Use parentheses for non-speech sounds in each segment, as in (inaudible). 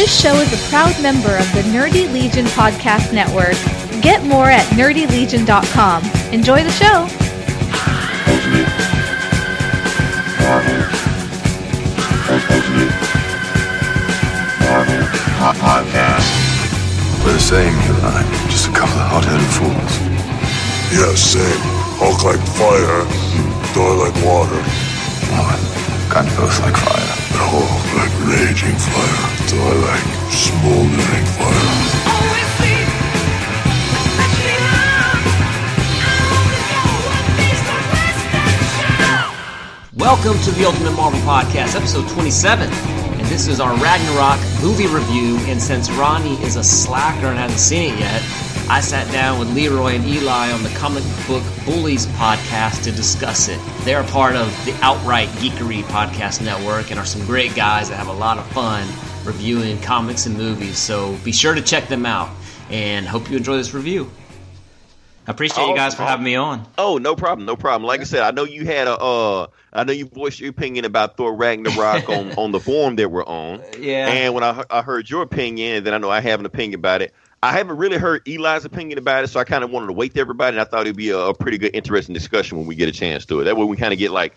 This show is a proud member of the Nerdy Legion Podcast Network. Get more at nerdylegion.com. Enjoy the show. Podcast. We're the same, you and I. Just a couple of hot-headed fools. Yeah, same. Hulk like fire, Thor like water. Well, kind of both like fire. Hulk like raging fire, Thor like smoldering fire. Welcome to the Ultimate Marvel Podcast, episode 27. And this is our Ragnarok movie review. And since Ronnie is a slacker and hasn't seen it yet, I sat down with Leroy and Eli on the Comic Book Bullies podcast to discuss it. They're a part of the Outright Geekery podcast network and are some great guys that have a lot of fun reviewing comics and movies. So be sure to check them out and hope you enjoy this review. I appreciate you guys for having me on. Oh, no problem, no problem. Like I said, I know you had a, uh, I know you voiced your opinion about Thor Ragnarok on, (laughs) on the forum that we're on. Yeah. And when I, I heard your opinion, then I know I have an opinion about it. I haven't really heard Eli's opinion about it, so I kind of wanted to wait to everybody. And I thought it'd be a, a pretty good, interesting discussion when we get a chance to it. That way, we kind of get like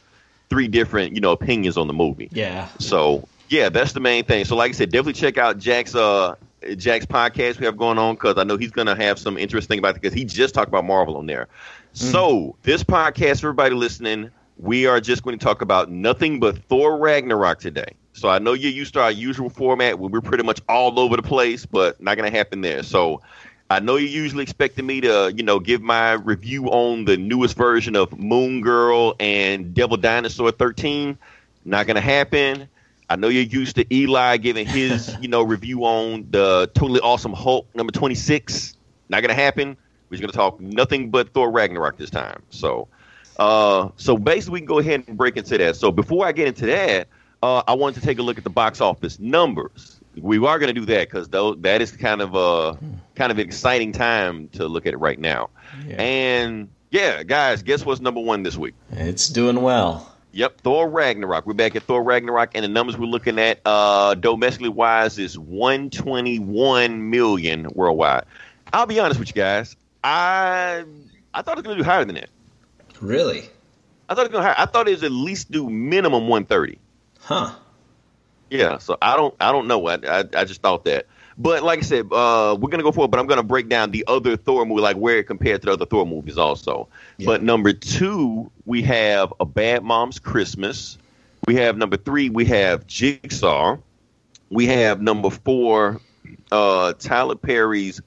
three different, you know, opinions on the movie. Yeah. So yeah, that's the main thing. So like I said, definitely check out Jack's uh Jack's podcast we have going on because I know he's gonna have some interesting about it because he just talked about Marvel on there. So this podcast, for everybody listening, we are just going to talk about nothing but Thor Ragnarok today. So I know you're used to our usual format where we're pretty much all over the place, but not gonna happen there. So I know you're usually expecting me to, you know, give my review on the newest version of Moon Girl and Devil Dinosaur 13. Not gonna happen. I know you're used to Eli giving his, (laughs) you know, review on the totally awesome Hulk number 26. Not gonna happen. We're just gonna talk nothing but Thor Ragnarok this time. So, uh, so basically, we can go ahead and break into that. So before I get into that, uh, I wanted to take a look at the box office numbers. We are going to do that because that is kind of a kind of an exciting time to look at it right now. And yeah, guys, guess what's number one this week? It's doing well. Yep, Thor Ragnarok. We're back at Thor Ragnarok, and the numbers we're looking at, uh, domestically wise, is 121 million worldwide. I'll be honest with you guys. I I thought it was going to do higher than that. Really? I thought it was going to higher. I thought it was at least do minimum 130. Huh. Yeah, so I don't I don't know. I I, I just thought that. But like I said, uh, we're gonna go for it. But I'm gonna break down the other Thor movie, like where it compared to the other Thor movies, also. But number two, we have a Bad Mom's Christmas. We have number three, we have Jigsaw. We have number four, uh, Tyler Perry's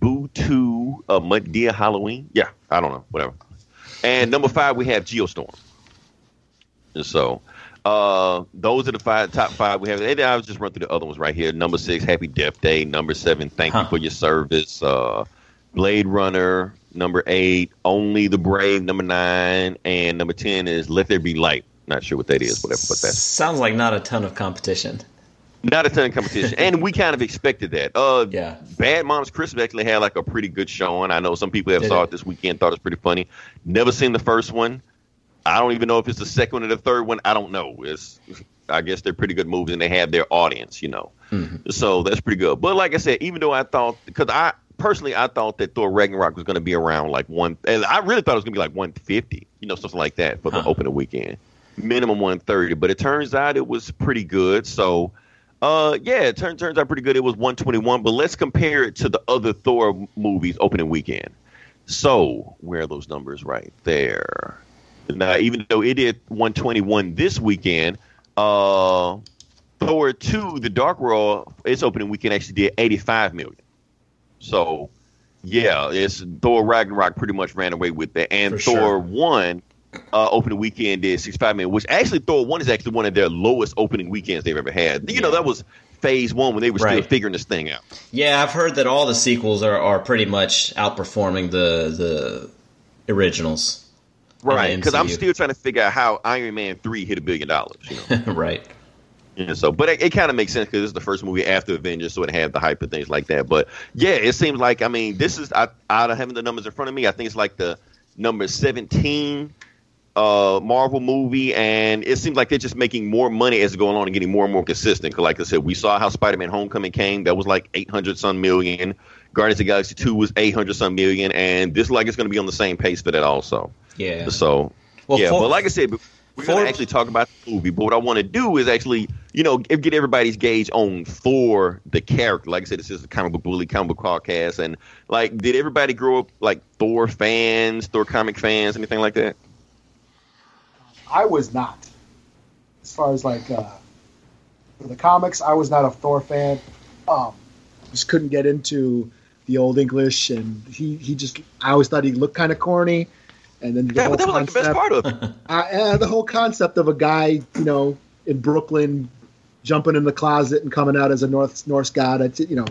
Boo Two, uh, Deer Halloween. Yeah, I don't know, whatever. And number five, we have Geostorm. And so, uh, those are the five top five we have. And I was just run through the other ones right here. Number six, Happy Death Day. Number seven, Thank You for Your Service. Uh, Blade Runner. Number eight, Only the Brave. Number nine, and number ten is Let There Be Light. Not sure what that is, whatever, but that Sounds like not a ton of competition. not a ton of competition, and we kind of expected that. Uh, Yeah. Bad Moms Christmas actually had like a pretty good showing. I know some people have Did saw it? it this weekend, thought it was pretty funny. Never seen the first one. I don't even know if it's the second one or the third one. I don't know. It's I guess they're pretty good movies and they have their audience, you know. So that's pretty good. But like I said, even though I thought because I personally I thought that Thor Ragnarok was going to be around like one, and I really thought it was going to be like one fifty, you know, something like that for the Huh. opening weekend, minimum one thirty. But it turns out it was pretty good. So. Uh, yeah, it turns turns out pretty good. It was 121, but let's compare it to the other Thor movies opening weekend. So, where are those numbers right there? Now, even though it did 121 this weekend, uh, Thor 2, The Dark World, its opening weekend actually did 85 million. So, yeah, it's Thor Ragnarok pretty much ran away with that. And For Thor sure. 1 uh, opening weekend did 65 million, which actually Thor 1 is actually one of their lowest opening weekends they've ever had. You know, that was phase one when they were still Right. figuring this thing out. Yeah, I've heard that all the sequels are, are pretty much outperforming the the originals. Right. Because I'm still trying to figure out how Iron Man 3 hit a billion dollars. You know? (laughs) right. Yeah, so, but it, it kind of makes sense because it's the first movie after Avengers, so it had the hype and things like that. But yeah, it seems like I mean, this is I, out of having the numbers in front of me, I think it's like the number seventeen uh, Marvel movie, and it seems like they're just making more money as it's going on and getting more and more consistent. Cause like I said, we saw how Spider-Man: Homecoming came. That was like 800 some million. Guardians of the Galaxy 2 was 800 some million, and this like it's going to be on the same pace for that also. Yeah. So Well, yeah, for- but like I said, we're going to actually talk about the movie. But what I want to do is actually, you know, get get everybody's gauge on for the character. Like I said, this is a comic book bully, comic book podcast, and like, did everybody grow up like Thor fans, Thor comic fans, anything like that? I was not. As far as like uh, for the comics, I was not a Thor fan. Um, just couldn't get into the old English, and he, he just I always thought he looked kind of corny. And then the Yeah, whole but that was like the best concept- part of it. uh, uh, the whole concept of a guy, you know, in Brooklyn, jumping in the closet and coming out as a North Norse god. It's, you know,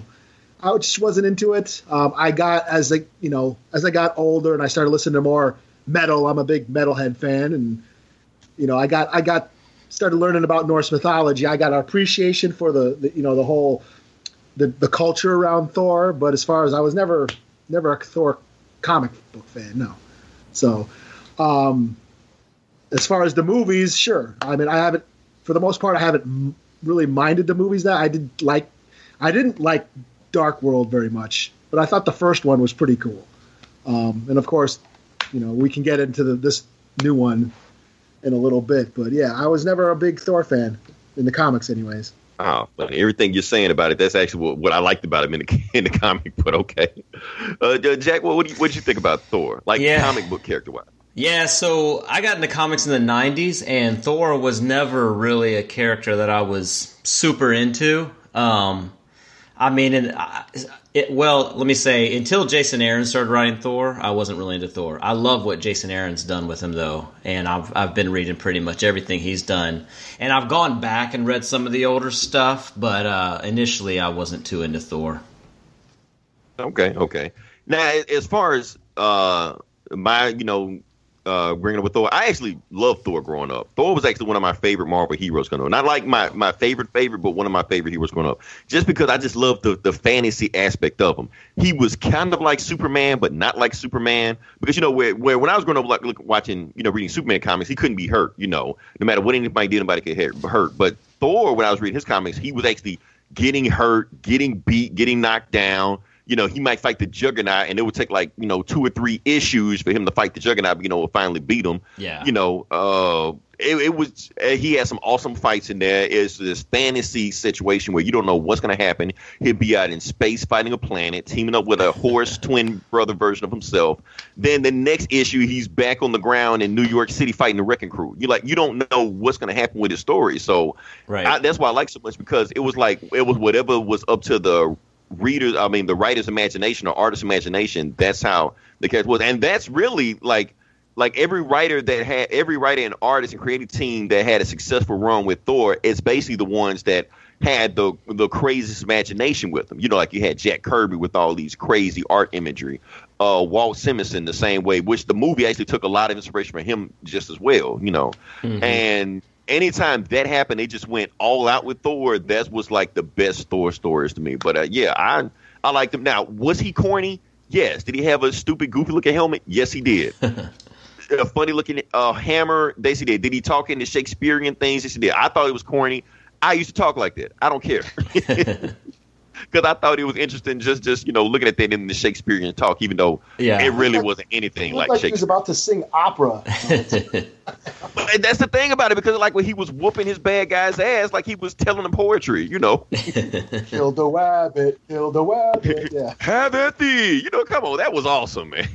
I just wasn't into it. Um, I got as I, you know, as I got older and I started listening to more metal. I'm a big metalhead fan, and you know, I got I got started learning about Norse mythology. I got an appreciation for the, the you know the whole the the culture around Thor. But as far as I was never never a Thor comic book fan, no. So, um, as far as the movies, sure. I mean, I haven't, for the most part, I haven't really minded the movies that I did like. I didn't like Dark World very much, but I thought the first one was pretty cool. Um, and of course, you know, we can get into the, this new one in a little bit. But yeah, I was never a big Thor fan in the comics, anyways. Oh, but everything you're saying about it, that's actually what, what I liked about him in the, (laughs) in the comic. But okay, uh, Jack, what what do you, what did you think about Thor, like Yeah. comic book character wise? Yeah, so I got into comics in the 90s, and Thor was never really a character that I was super into. Um, I mean, and I, it, well, let me say, until Jason Aaron started writing Thor, I wasn't really into Thor. I love what Jason Aaron's done with him, though, and I've, I've been reading pretty much everything he's done. And I've gone back and read some of the older stuff, but uh, initially I wasn't too into Thor. Okay, okay. Now, as far as uh, my, you know, uh, bringing up with Thor, I actually loved Thor growing up. Thor was actually one of my favorite Marvel heroes growing up. Not like my, my favorite favorite, but one of my favorite heroes growing up. Just because I just loved the, the fantasy aspect of him. He was kind of like Superman, but not like Superman. Because you know, where, where when I was growing up, like look, watching, you know, reading Superman comics, he couldn't be hurt. You know, no matter what anybody did, nobody could hurt. But Thor, when I was reading his comics, he was actually getting hurt, getting beat, getting knocked down. You know, he might fight the Juggernaut, and it would take like you know two or three issues for him to fight the Juggernaut. But, you know, finally beat him. Yeah. You know, uh, it, it was uh, he had some awesome fights in there. It's this fantasy situation where you don't know what's going to happen. He'd be out in space fighting a planet, teaming up with a horse (laughs) twin brother version of himself. Then the next issue, he's back on the ground in New York City fighting the Wrecking Crew. You like you don't know what's going to happen with his story. So Right. I, that's why I like so much because it was like it was whatever was up to the readers. I mean, the writer's imagination or artist's imagination. That's how the character was, and that's really like like every writer that had every writer and artist and creative team that had a successful run with Thor. It's basically the ones that had the the craziest imagination with them. You know, like you had Jack Kirby with all these crazy art imagery. Uh, Walt Simonson the same way, which the movie actually took a lot of inspiration from him just as well. You know, and anytime that happened, they just went all out with Thor. That was like the best Thor stories to me. But uh, yeah, I I liked him. Now, was he corny? Yes. Did he have a stupid, goofy looking helmet? Yes, he did. (laughs) a funny looking uh, hammer? Yes, he did. Did he talk into Shakespearean things? Yes, he did. I thought it was corny. I used to talk like that. I don't care. (laughs) Because I thought it was interesting just, just you know, looking at that in the Shakespearean talk, even though Yeah. it really wasn't anything He like looked like he was about to sing opera. (laughs) And that's the thing about it, because like when he was whooping his bad guy's ass, like he was telling them poetry, you know. (laughs) kill the rabbit, kill the rabbit. Yeah. (laughs) Have at thee. You know, come on, that was awesome, man.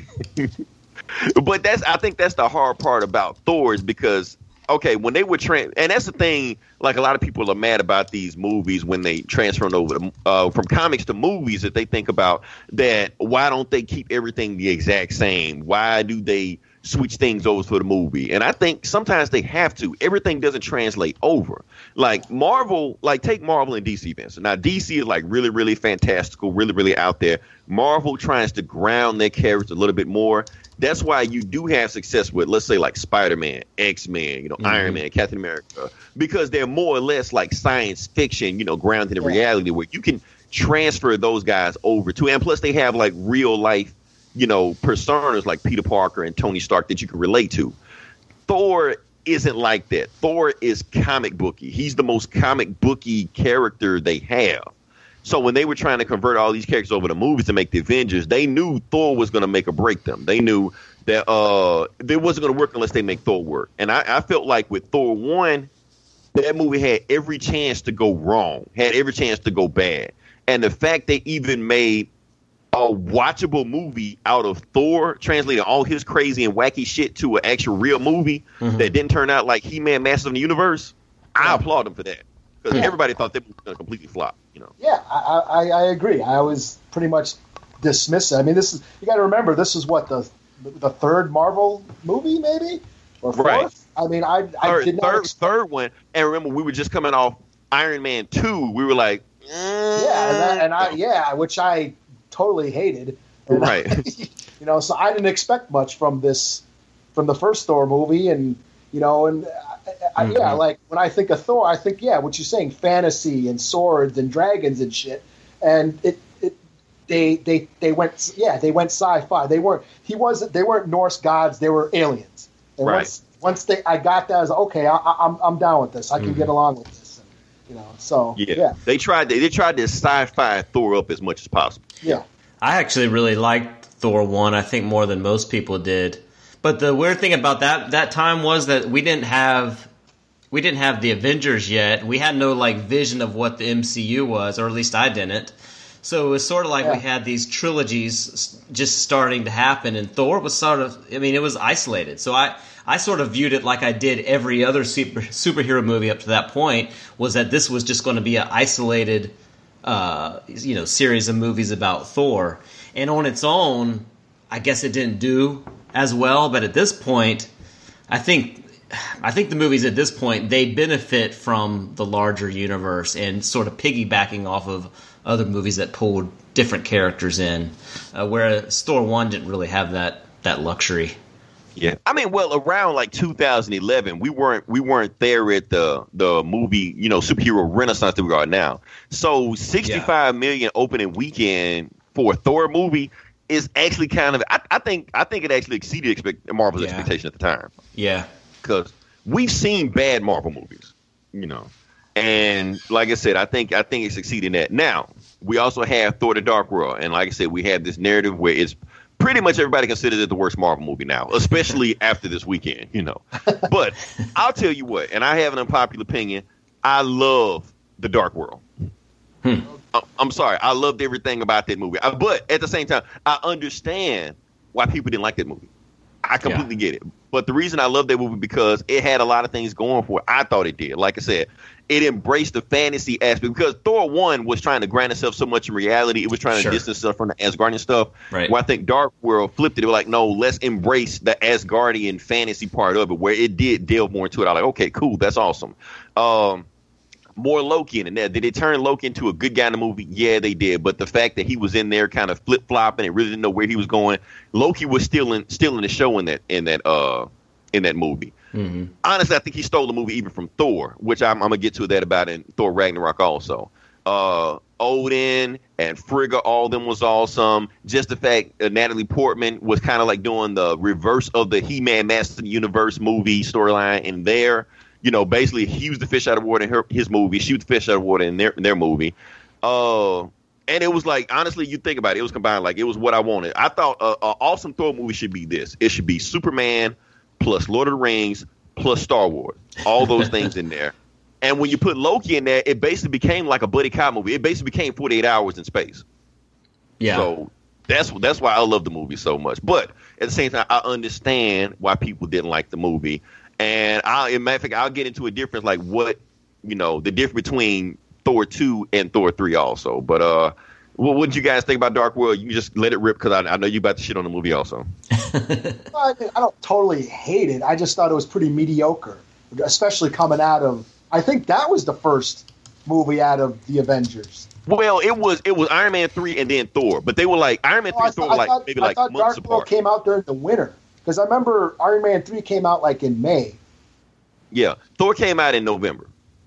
but that's I think that's the hard part about Thor is because okay, when they were trans, and that's the thing. Like a lot of people are mad about these movies when they transfer over to, uh, from comics to movies. That they think about that. Why don't they keep everything the exact same? Why do they switch things over for the movie? And I think sometimes they have to. Everything doesn't translate over. Like Marvel, like take Marvel and DC events. Now DC is like really, really fantastical, really, really out there. Marvel tries to ground their characters a little bit more. That's why you do have success with, let's say, like Spider Man, X Men, you know, mm-hmm. Iron Man, Captain America, because they're more or less like science fiction, you know, grounded in Yeah. reality, where you can transfer those guys over to, and plus they have like real life, you know, personas like Peter Parker and Tony Stark that you can relate to. Thor isn't like that. Thor is comic booky. He's the most comic booky character they have. So when they were trying to convert all these characters over to movies to make the Avengers, they knew Thor was going to make or break them. They knew that uh, it wasn't going to work unless they make Thor work. And I, I felt like with Thor one, that movie had every chance to go wrong, had every chance to go bad. And the fact they even made a watchable movie out of Thor, translating all his crazy and wacky shit to an actual real movie Mhm. that didn't turn out like He Man, Master of the Universe, I applaud them for that because Yeah. everybody thought they were going to completely flop. You know, Yeah, I, I, I agree. I was pretty much dismissive. I mean, this is you got to remember this is what the the third Marvel movie, maybe or fourth. Right. I mean, I I third, did not. third, expect- third one, and remember we were just coming off Iron Man two. We were like, yeah, and, I, and I mm, yeah, which I totally hated. And I- Right. (laughs) you know, so I didn't expect much from this from the first Thor movie, and you know, and I, I, yeah, like when I think of Thor, I think yeah, what you're saying, fantasy and swords and dragons and shit, and it. it they, they they went yeah they went sci-fi they weren't he wasn't they weren't Norse gods they were aliens and Right. once once they I got that I was like, okay I, I, I'm I'm down with this I can Mhm. get along with this and, you know so yeah. yeah They tried to, they tried to sci-fi Thor up as much as possible. yeah I actually really liked Thor one. I think more than most people did. But the weird thing about that that time was that we didn't have we didn't have the Avengers yet. We had no like vision of what the MCU was, or at least I didn't. So it was sort of like we had these trilogies just starting to happen, and Thor was sort of I mean it was isolated. So I I sort of viewed it like I did every other super, superhero movie up to that point was that this was just going to be an isolated uh, you know series of movies about Thor, and on its own, I guess it didn't do as well. But at this point, I think I think the movies at this point they benefit from the larger universe and sort of piggybacking off of other movies that pulled different characters in, uh, whereas Thor one didn't really have that that luxury. Yeah, I mean, well, around like 2011, we weren't we weren't there at the the movie, you know, superhero renaissance that we are now. So, sixty-five million opening weekend for a Thor movie is actually kind of, I, I think, I think it actually exceeded expect, Marvel's Yeah. expectation at the time Yeah, because we've seen bad Marvel movies, you know, and like I said, I think I think it's succeeding that. Now we also have Thor: The Dark World, and like I said, we have this narrative where it's pretty much everybody considers it the worst Marvel movie now, especially (laughs) after this weekend, you know. But I'll tell you what, and I have an unpopular opinion. I love The Dark World. I- I'm sorry, I loved everything about that movie, Uh, but at the same time, I understand why people didn't like that movie. I completely get it. But the reason I love that movie because it had a lot of things going for it. I thought it did. Like I said, it embraced the fantasy aspect because Thor one was trying to ground itself so much in reality. It was trying Sure. to distance itself from the Asgardian stuff. Right. Where I think Dark World flipped it. They were like, no, let's embrace the Asgardian fantasy part of it, where it did delve more into it. I was like, okay, cool, that's awesome. Um, more Loki in it. Did they turn Loki into a good guy in the movie? Yeah, they did. But the fact that he was in there kind of flip flopping and really didn't know where he was going, Loki was still in still in the show in that in that uh in that movie. hmm Honestly, I think he stole the movie even from Thor, which I'm, I'm gonna get to that about in Thor Ragnarok also. Uh, Odin and Frigga, all of them was awesome. Just the fact uh, Natalie Portman was kind of like doing the reverse of the He-Man Master Universe movie storyline in there. You know, basically he was the fish out of water in her his movie. She was the fish out of water in their in their movie. Uh, and it was like honestly, you think about it, it was combined like it was what I wanted. I thought a, a awesome Thor movie should be this. It should be Superman plus Lord of the Rings plus Star Wars. All those (laughs) things in there. And when you put Loki in there, it basically became like a buddy cop movie. It basically became 48 hours in space. Yeah, So that's that's why I love the movie so much. But at the same time, I understand why people didn't like the movie. And I, in matter of fact, I'll get into a difference, like what you know, the difference between Thor two and Thor three, also. But uh, what what did you guys think about Dark World? You just let it rip because I, I know you about to shit on the movie also. (laughs) I, I don't totally hate it. I just thought it was pretty mediocre, especially coming out of. I think that was the first movie out of the Avengers. Well, it was it was Iron Man three and then Thor, but they were like Iron Man Oh, three I and Thor thought, were like thought, maybe I like thought months Dark World apart. came out during the winter because I remember Iron Man three came out like in May. Yeah, Thor came out in November.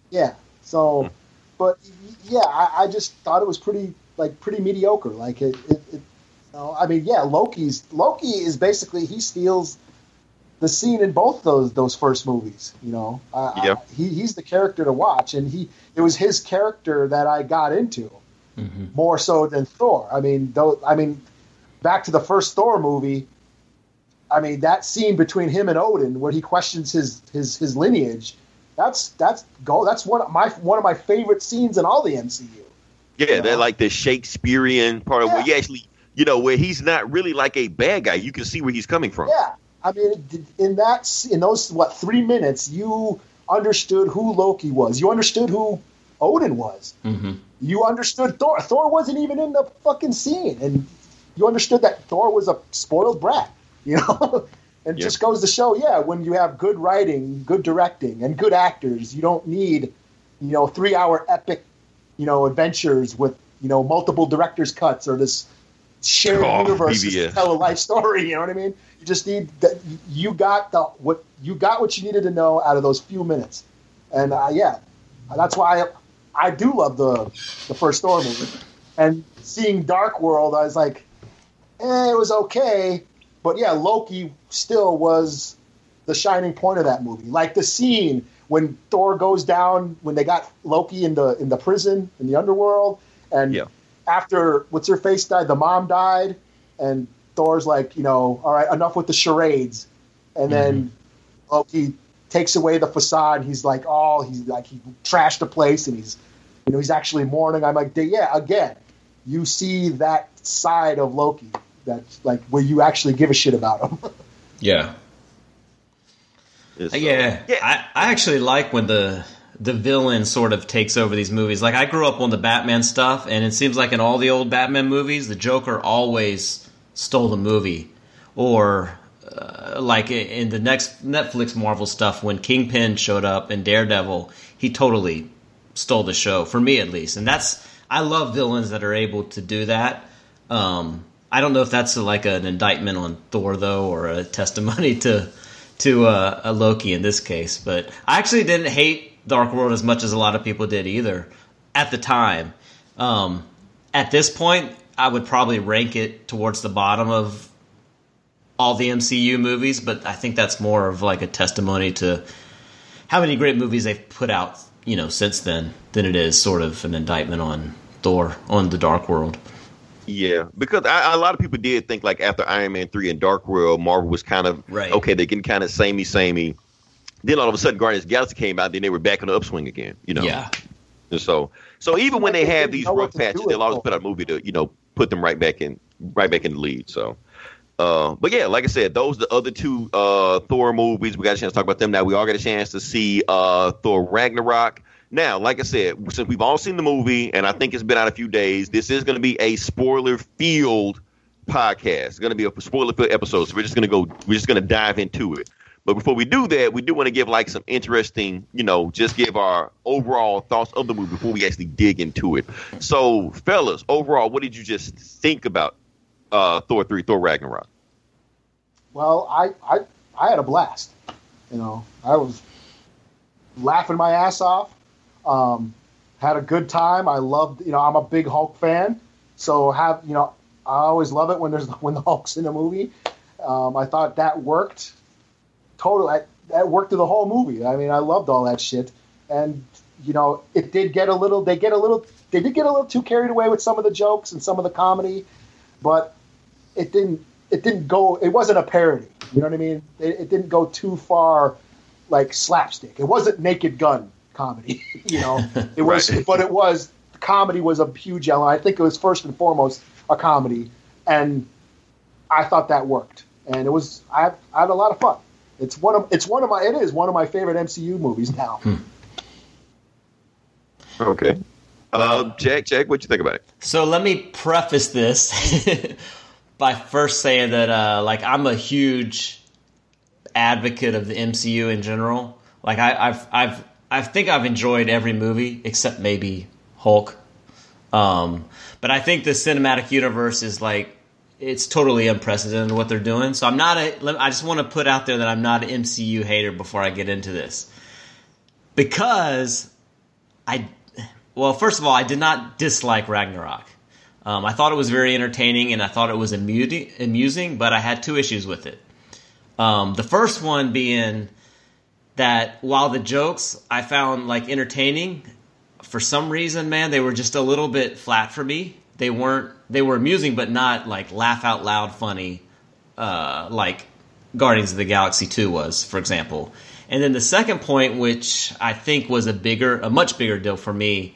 Yeah. Hmm. So, but yeah, I, I just thought it was pretty like pretty mediocre. Like it, it, it you know, I mean, yeah, Loki's Loki is basically he steals the scene in both those those first movies. You know, uh, Yeah. he he's the character to watch, and he it was his character that I got into more so than Thor. I mean, though, I mean, back to the first Thor movie. I mean, that scene between him and Odin, where he questions his his his lineage, that's that's go. That's one of my one of my favorite scenes in all the MCU. Yeah, they're like the Shakespearean part of where Yeah. you actually, you know, where he's not really like a bad guy. You can see where he's coming from. Yeah, I mean, in that in those what three minutes, you understood who Loki was. You understood who Odin was. Mm-hmm. You understood Thor. Thor wasn't even in the fucking scene, and you understood that Thor was a spoiled brat. (laughs) You know, and it just goes to show, yeah, when you have good writing, good directing, and good actors, you don't need, you know, three hour epic, you know, adventures with you know multiple directors' cuts or this shared Oh, universe to tell a life story. You know what I mean? You just need that. You got the what you got what you needed to know out of those few minutes, and uh, yeah, that's why I, I do love the the first Thor movie. And seeing Dark World, I was like, eh, it was okay, but yeah, Loki still was the shining point of that movie. Like the scene when Thor goes down when they got Loki in the in the prison in the underworld, and Yeah. after what's her face died, the mom died, and Thor's like, you know, all right, enough with the charades, and then mm-hmm. Loki takes away the facade. He's like, oh, he's like he trashed the place, and he's, you know, he's actually mourning. I'm like, yeah, again, you see that side of Loki that's like where you actually give a shit about them. (laughs) Yeah. Uh, Yeah, yeah. I, I actually like when the the villain sort of takes over these movies. Like I grew up on the Batman stuff, and it seems like in all the old Batman movies, the Joker always stole the movie, or uh, like in the next Netflix Marvel stuff when Kingpin showed up in Daredevil, he totally stole the show for me at least, and that's I love villains that are able to do that. Um, I don't know if that's like an indictment on Thor though, or a testimony to to uh, a Loki in this case. But I actually didn't hate Dark World as much as a lot of people did either at the time. Um, at this point, I would probably rank it towards the bottom of all the MCU movies, but I think that's more of like a testimony to how many great movies they've put out, you know, since then than it is sort of an indictment on Thor on the Dark World. Yeah, because I, a lot of people did think like after Iron Man three and Dark World, Marvel was kind of Right. okay. They're getting kind of samey, samey. Then all of a sudden, Guardians of the Galaxy came out. Then they were back on the upswing again. You know. Yeah. And so, so even when they They have these rough patches, they'll always put out a movie to you know put them right back in, right back in the lead. So, uh, but yeah, like I said, those the other two uh, Thor movies. We got a chance to talk about them. Now we all got a chance to see uh, Thor Ragnarok. Now, like I said, since we've all seen the movie, and I think it's been out a few days, this is going to be a spoiler field podcast. It's going to be a spoiler field episode. So we're just going to go. We're just going to dive into it. But before we do that, we do want to give like some interesting, you know, just give our overall thoughts of the movie before we actually dig into it. So, fellas, overall, what did you just think about uh, Thor three, Thor Ragnarok? Well, I, I I had a blast. You know, I was laughing my ass off. Um, had a good time. I loved. You know, I'm a big Hulk fan, so have you know, I always love it when there's (laughs) when the Hulk's in a movie. Um, I thought that worked. Totally, I, that worked through the whole movie. I mean, I loved all that shit, and you know, it did get a little. They get a little. They did get a little too carried away with some of the jokes and some of the comedy, but it didn't it didn't go it wasn't a parody you know what i mean it, it didn't go too far like slapstick it wasn't naked gun comedy (laughs) you know (laughs) it was Right. but it was comedy was a huge element i think it was first and foremost a comedy and i thought that worked and it was i had, I had a lot of fun it's one of it's one of my it is one of my favorite mcu movies now Okay. Uh, Jack, Jack, what do you think about it? So let me preface this (laughs) by first saying that uh, like I'm a huge advocate of the MCU in general. Like I, I've I've I think I've enjoyed every movie except maybe Hulk. Um, but I think the cinematic universe is like it's totally unprecedented what they're doing. So I'm not a. I just want to put out there that I'm not an MCU hater before I get into this because I well, first of all, I did not dislike Ragnarok. Um, I thought it was very entertaining and I thought it was amusing, amusing, but I had two issues with it. Um, the first one being that while the jokes I found like entertaining, for some reason, man, they were just a little bit flat for me. They weren't. They were amusing, but not like laugh out loud funny, uh, like Guardians of the Galaxy Two was, for example. And then the second point, which I think was a bigger, a much bigger deal for me,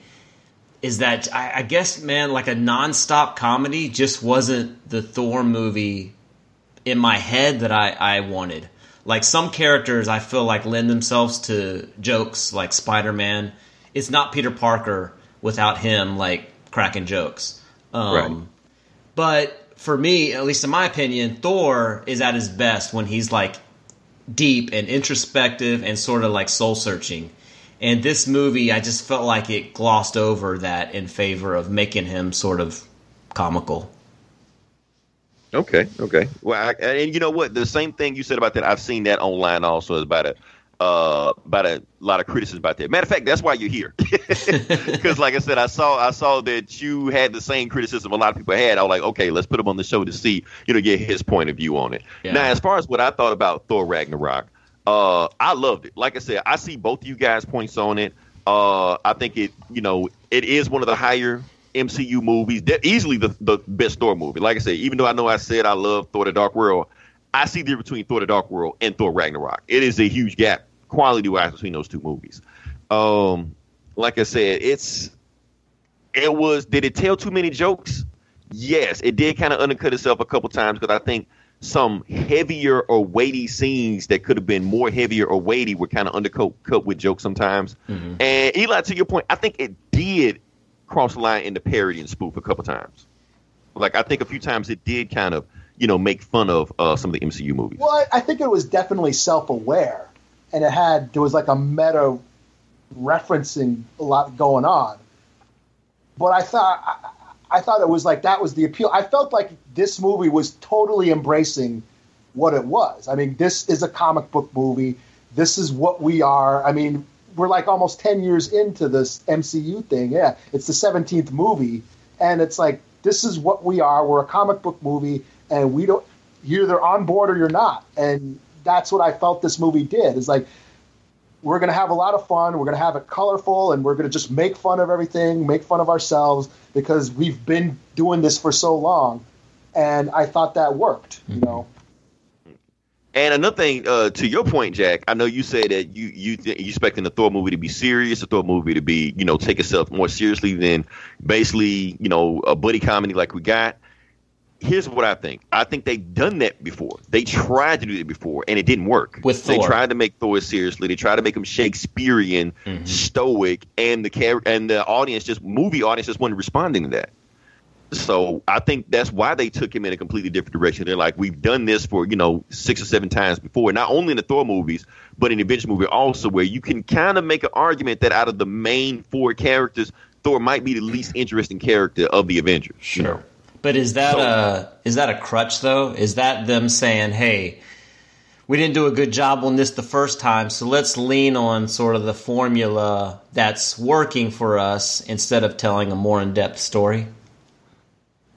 is that I, I guess, man, like a nonstop comedy just wasn't the Thor movie in my head that I, I wanted. Like some characters, I feel like lend themselves to jokes, like Spider Man. It's not Peter Parker without him, like cracking jokes. Um, Right. But for me, at least in my opinion, Thor is at his best when he's like deep and introspective and sort of like soul searching. And this movie, I just felt like it glossed over that in favor of making him sort of comical. Okay, okay. Well, I, and you know what? The same thing you said about that, I've seen that online also is about a uh, about a lot of criticism about that. Matter of fact, that's why you're here, (laughs) because like I said, I saw I saw that you had the same criticism a lot of people had. I was like, okay, let's put him on the show to see, you know, get his point of view on it. Yeah. Now, as far as what I thought about Thor Ragnarok, uh, I loved it. Like I said, I see both of you guys' points on it. Uh, I think it, you know, it is one of the higher MCU movies. Easily the, the best Thor movie. Like I said, even though I know I said I love Thor: The Dark World, I see the difference between Thor: The Dark World and Thor Ragnarok. It is a huge gap quality wise between those two movies. Um, like I said, it's it was. Did it tell too many jokes? Yes, it did kind of undercut itself a couple times because I think some heavier or weighty scenes that could have been more heavier or weighty were kind of undercut cut with jokes sometimes. And Eli, to your point, I think it did cross the line into parody and spoof a couple times. Like I think a few times it did kind of you know make fun of uh, some of the MCU movies. Well, I, I think it was definitely self-aware, and it had there was like a meta referencing a lot going on. But I thought I, I thought it was like that was the appeal. I felt like this movie was totally embracing what it was. I mean, this is a comic book movie. This is what we are. I mean, we're like almost 10 years into this MCU thing. Yeah, it's the 17th movie and it's like this is what we are. We're a comic book movie and we don't you're either on board or you're not. And that's what I felt this movie did. Is like we're going to have a lot of fun. We're going to have it colorful, and we're going to just make fun of everything, make fun of ourselves because we've been doing this for so long. And I thought that worked. You mm-hmm. know, And another thing, uh, to your point, Jack, I know you said that you you th- you expecting the Thor movie to be serious, the Thor movie to be you know take itself more seriously than basically you know a buddy comedy like we got. Here's what I think. I think they've done that before. They tried to do it before, and it didn't work. With Thor. they tried to make Thor seriously. They tried to make him Shakespearean, stoic, and the char- and the audience just movie audience just wasn't responding to that. So I think that's why they took him in a completely different direction. They're like, we've done this for you know six or seven times before, not only in the Thor movies, but in the Avengers movie also, where you can kind of make an argument that out of the main four characters, Thor might be the least interesting character of the Avengers. you know? But is that So- a is that a crutch though? Is that them saying, "Hey, we didn't do a good job on this the first time, so let's lean on sort of the formula that's working for us instead of telling a more in-depth story?"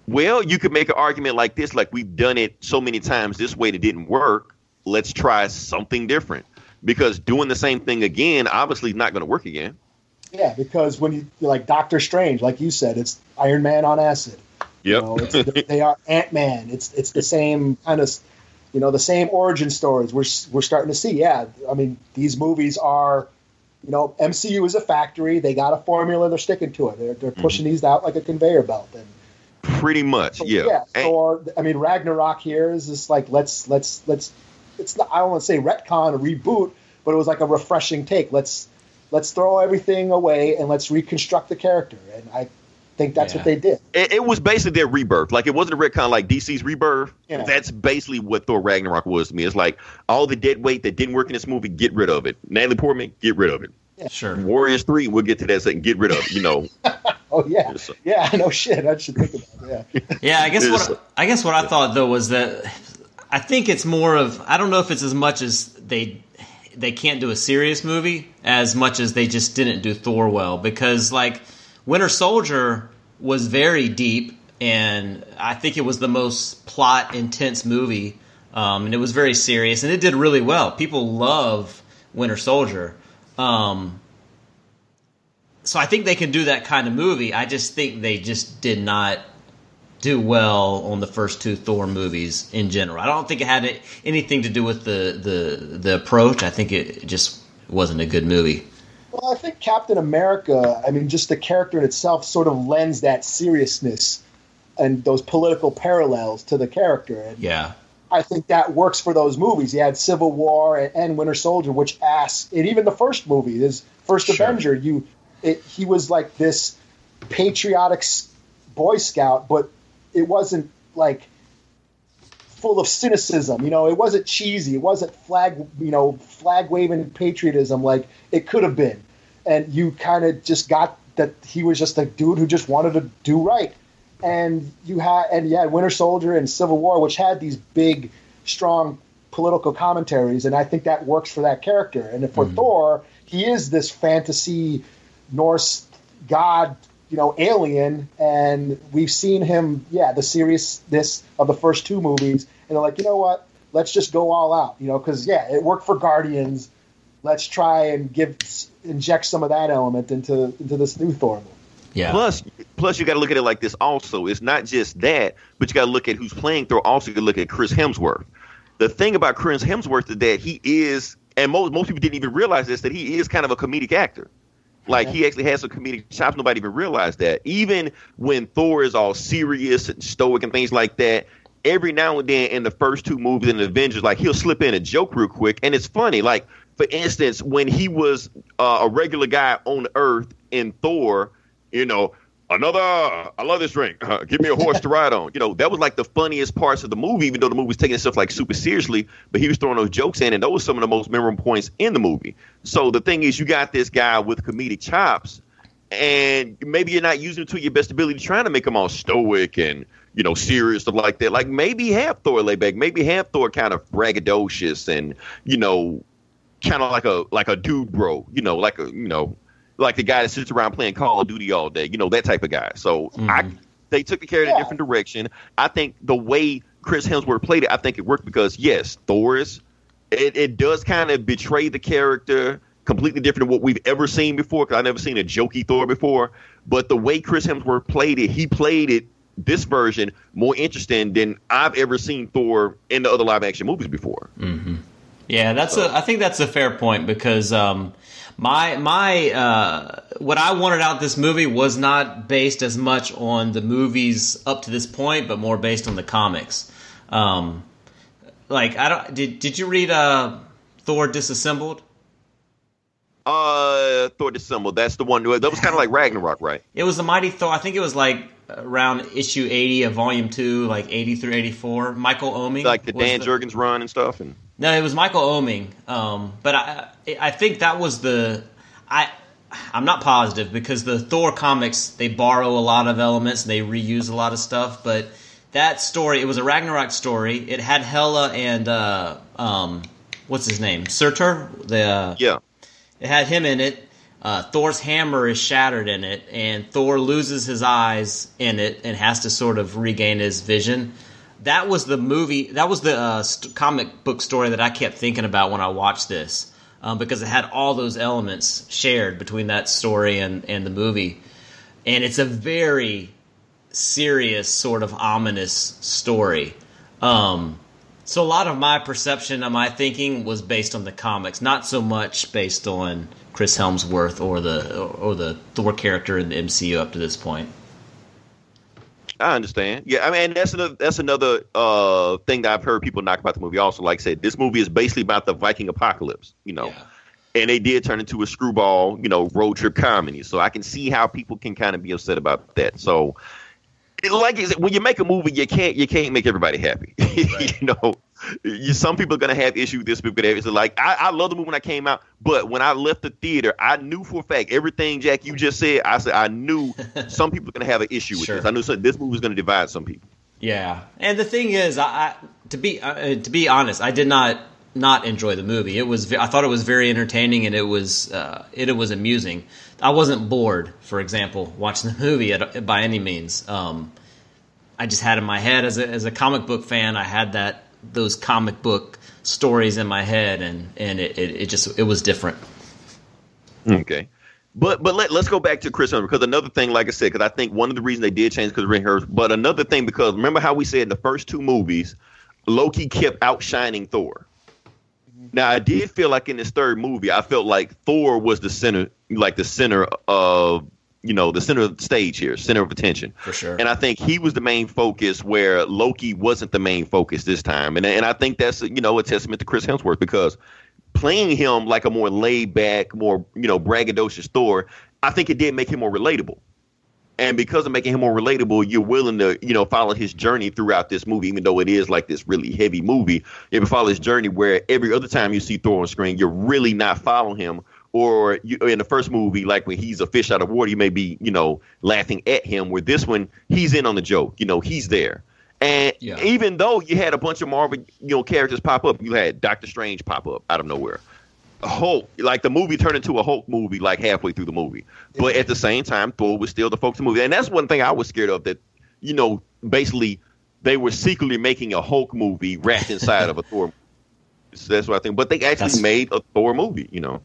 Well, you could make an argument like this, like we've done it so many times this way that didn't work. Let's try something different. Because doing the same thing again obviously is not going to work again. yeah, because when you like Doctor Strange, like you said, it's Iron Man on acid. You know, it's, they are Ant Man. It's it's the same kind of, you know, the same origin stories. We're we're starting to see. Yeah, I mean, these movies are, you know, MCU is a factory. They got a formula. They're sticking to it. They're they're mm-hmm. pushing these out like a conveyor belt. And Pretty much, so, yeah. yeah. And- Thor. I mean, Ragnarok here is just like let's let's let's. It's not, I don't want to say retcon or reboot, but it was like a refreshing take. Let's let's throw everything away and let's reconstruct the character. And I think that's Yeah. what they did. it, it was basically their rebirth. Like it wasn't a retcon like DC's rebirth. Yeah. That's basically what Thor Ragnarok was to me. It's like all the dead weight that didn't work in this movie, get rid of it. Natalie Portman, get rid of it. Sure. Warriors three, we'll get to that second. Get rid of it. You know, (laughs) Oh yeah, Yes, sir. yeah. No shit. I should think about it. Yeah. (laughs) Yeah, I guess what I guess what I thought though was that I think it's more of I don't know if it's as much as they they can't do a serious movie as much as they just didn't do Thor well because like Winter Soldier was very deep and I think it was the most plot intense movie um, and it was very serious, and it did really well. People love Winter Soldier. Um, so I think they can do that kind of movie. I just think they just did not do well on the first two Thor movies in general. I don't think it had anything to do with the the the approach. I think it just wasn't a good movie. Well, I think Captain America, I mean, just the character in itself sort of lends that seriousness and those political parallels to the character. And Yeah. I think that works for those movies. You had Civil War and, and Winter Soldier, which asks, and even the first movie, his first Sure. Avenger, you, it, he was like this patriotic Boy Scout, but it wasn't like full of cynicism. You know, it wasn't cheesy. It wasn't flag, you know, flag waving patriotism like it could have been. And you kind of just got that he was just a dude who just wanted to do right. And you had, and you had Winter Soldier and Civil War, which had these big, strong political commentaries, and I think that works for that character. And for hmm. Thor, he is this fantasy Norse god, you know, alien, and we've seen him, yeah, the seriousness of the first two movies, and they're like, you know what, let's just go all out, you know, because yeah, it worked for Guardians. Let's try and give inject some of that element into into this new Thor movie. Yeah. Plus, plus you got to look at it like this. Also, it's not just that, but you got to look at who's playing Thor. Also, you look at Chris Hemsworth. The thing about Chris Hemsworth is that he is, and most most people didn't even realize this, that he is kind of a comedic actor. Like he actually has some comedic chops. Nobody even realized that. Even when Thor is all serious and stoic and things like that, every now and then in the first two movies in the Avengers, like he'll slip in a joke real quick, and it's funny. Like for instance, when he was uh, a regular guy on Earth in Thor, you know, another. I love this drink. Uh, give me a horse to ride on. You know, that was like the funniest parts of the movie, even though the movie was taking itself like super seriously. But he was throwing those jokes in, and those were some of the most memorable points in the movie. So the thing is, you got this guy with comedic chops, and maybe you're not using it to your best ability, trying to make him all stoic and you know serious stuff like that. Like maybe have Thor lay back, maybe have Thor kind of braggadocious and you know kind of like a like a dude bro, you know, like a you know like the guy that sits around playing Call of Duty all day, you know that type of guy. So I they took the character in a different direction. I think the way Chris Hemsworth played it, I think it worked because yes, Thor is it, it does kind of betray the character completely different than what we've ever seen before because i've never seen a jokey thor before but the way chris hemsworth played it he played it this version more interesting than i've ever seen thor in the other live action movies before Yeah, that's a. I think that's a fair point because um, my my uh, what I wanted out this movie was not based as much on the movies up to this point, but more based on the comics. Um, like I don't did did you read uh, Thor Disassembled? uh thor disassembled that's the one that was kind of like ragnarok right It was the Mighty Thor. I think it was like around issue eighty of volume two, like eighty through eighty four. Michael Oeming, like the dan jurgens run and stuff and No, it was Michael Oeming. Um, but I, I think that was the I. I'm not positive because the Thor comics they borrow a lot of elements and they reuse a lot of stuff. But that story, it was a Ragnarok story. It had Hela and uh, um, what's his name, Surtur. The uh, yeah it had him in it. Uh, Thor's hammer is shattered in it, and Thor loses his eyes in it and has to sort of regain his vision. That was the movie. That was the uh, st- comic book story that I kept thinking about when I watched this, um, because it had all those elements shared between that story and and the movie, and it's a very serious, sort of ominous story. Um, so a lot of my perception of my thinking was based on the comics, not so much based on Chris Hemsworth or the or the Thor character in the MCU up to this point. I understand. Yeah, I mean that's another that's another uh thing that I've heard people knock about the movie. Also, like I said, this movie is basically about the Viking apocalypse. You know, and they did turn into a screwball, you know, road trip comedy. So I can see how people can kind of be upset about that. So, like I said, when you make a movie, you can't you can't make everybody happy. (laughs) you know, you, some people are gonna have issue with this. People gonna have. Like I, I love the movie when I came out, but when I left the theater, I knew for a fact everything Jack you just said. I said I knew (laughs) some people are gonna have an issue with Sure. this. I knew some, this movie was gonna divide some people. Yeah, and the thing is, I, I to be uh, to be honest, I did not not enjoy the movie. It was I thought it was very entertaining and it was uh, it, it was amusing. I wasn't bored, for example, watching the movie at, by any means. Um, I just had in my head as a as a comic book fan, I had that those comic book stories in my head, and and it, it, it just it was different. Okay. But but let, let's go back to Chris because another thing, like I said, because I think one of the reasons they did change because Ring Hurst, but another thing because remember how we said the first two movies, Loki kept outshining Thor. Now I did feel like in this third movie, I felt like Thor was the center, like the center of you know the center of the stage here, center of attention. For sure. And I think he was the main focus where Loki wasn't the main focus this time. And and I think that's you know a testament to Chris Hemsworth because playing him like a more laid back, more you know braggadocious Thor, I think it did make him more relatable. And because of making him more relatable, you're willing to, you know, follow his journey throughout this movie, even though it is like this really heavy movie. You can follow his journey where every other time you see Thor on screen, you're really not following him. Or you, in the first movie, like when he's a fish out of water, you may be, you know, laughing at him. Where this one, he's in on the joke. You know, he's there. And Yeah. even though you had a bunch of Marvel, you know, characters pop up, you had Doctor Strange pop up out of nowhere. Hulk, like the movie turned into a Hulk movie like halfway through the movie. But at the same time, Thor was still the focus of the movie. And that's one thing I was scared of that, you know, basically they were secretly making a Hulk movie wrapped inside of a (laughs) Thor. So that's what I think. But they actually That's- made a Thor movie, you know.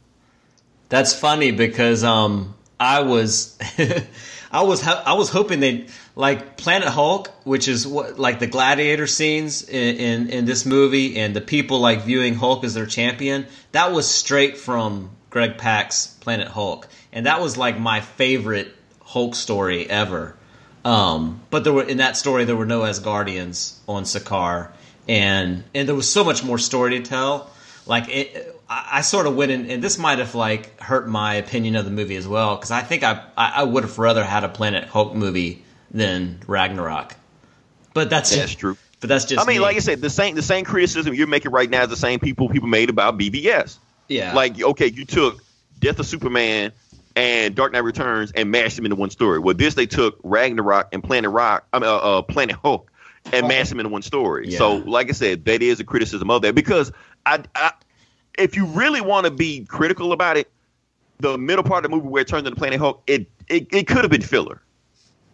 That's funny because um I was (laughs) I was I was hoping they like Planet Hulk, which is what like the gladiator scenes in, in in this movie, and the people like viewing Hulk as their champion. That was straight from Greg Pak's Planet Hulk, and that was like my favorite Hulk story ever. Um, but there were in that story there were no Asgardians on Sakaar, and and there was so much more story to tell. Like it, I, I sort of went in, and this might have like hurt my opinion of the movie as well because I think I I, I would have rather had a Planet Hulk movie than Ragnarok. But that's That's true. But that's just I mean, me. like I said, the same the same criticism you're making right now is the same people people made about BVS. yeah, Like, okay, you took Death of Superman and Dark Knight Returns and mashed them into one story. Well, this they took Ragnarok and Planet Rock, I mean, uh, uh, Planet Hulk, and mashed them into one story. Yeah. So, like I said, that is a criticism of that because I, I if you really want to be critical about it, the middle part of the movie where it turns into Planet Hulk, it it, it could have been filler.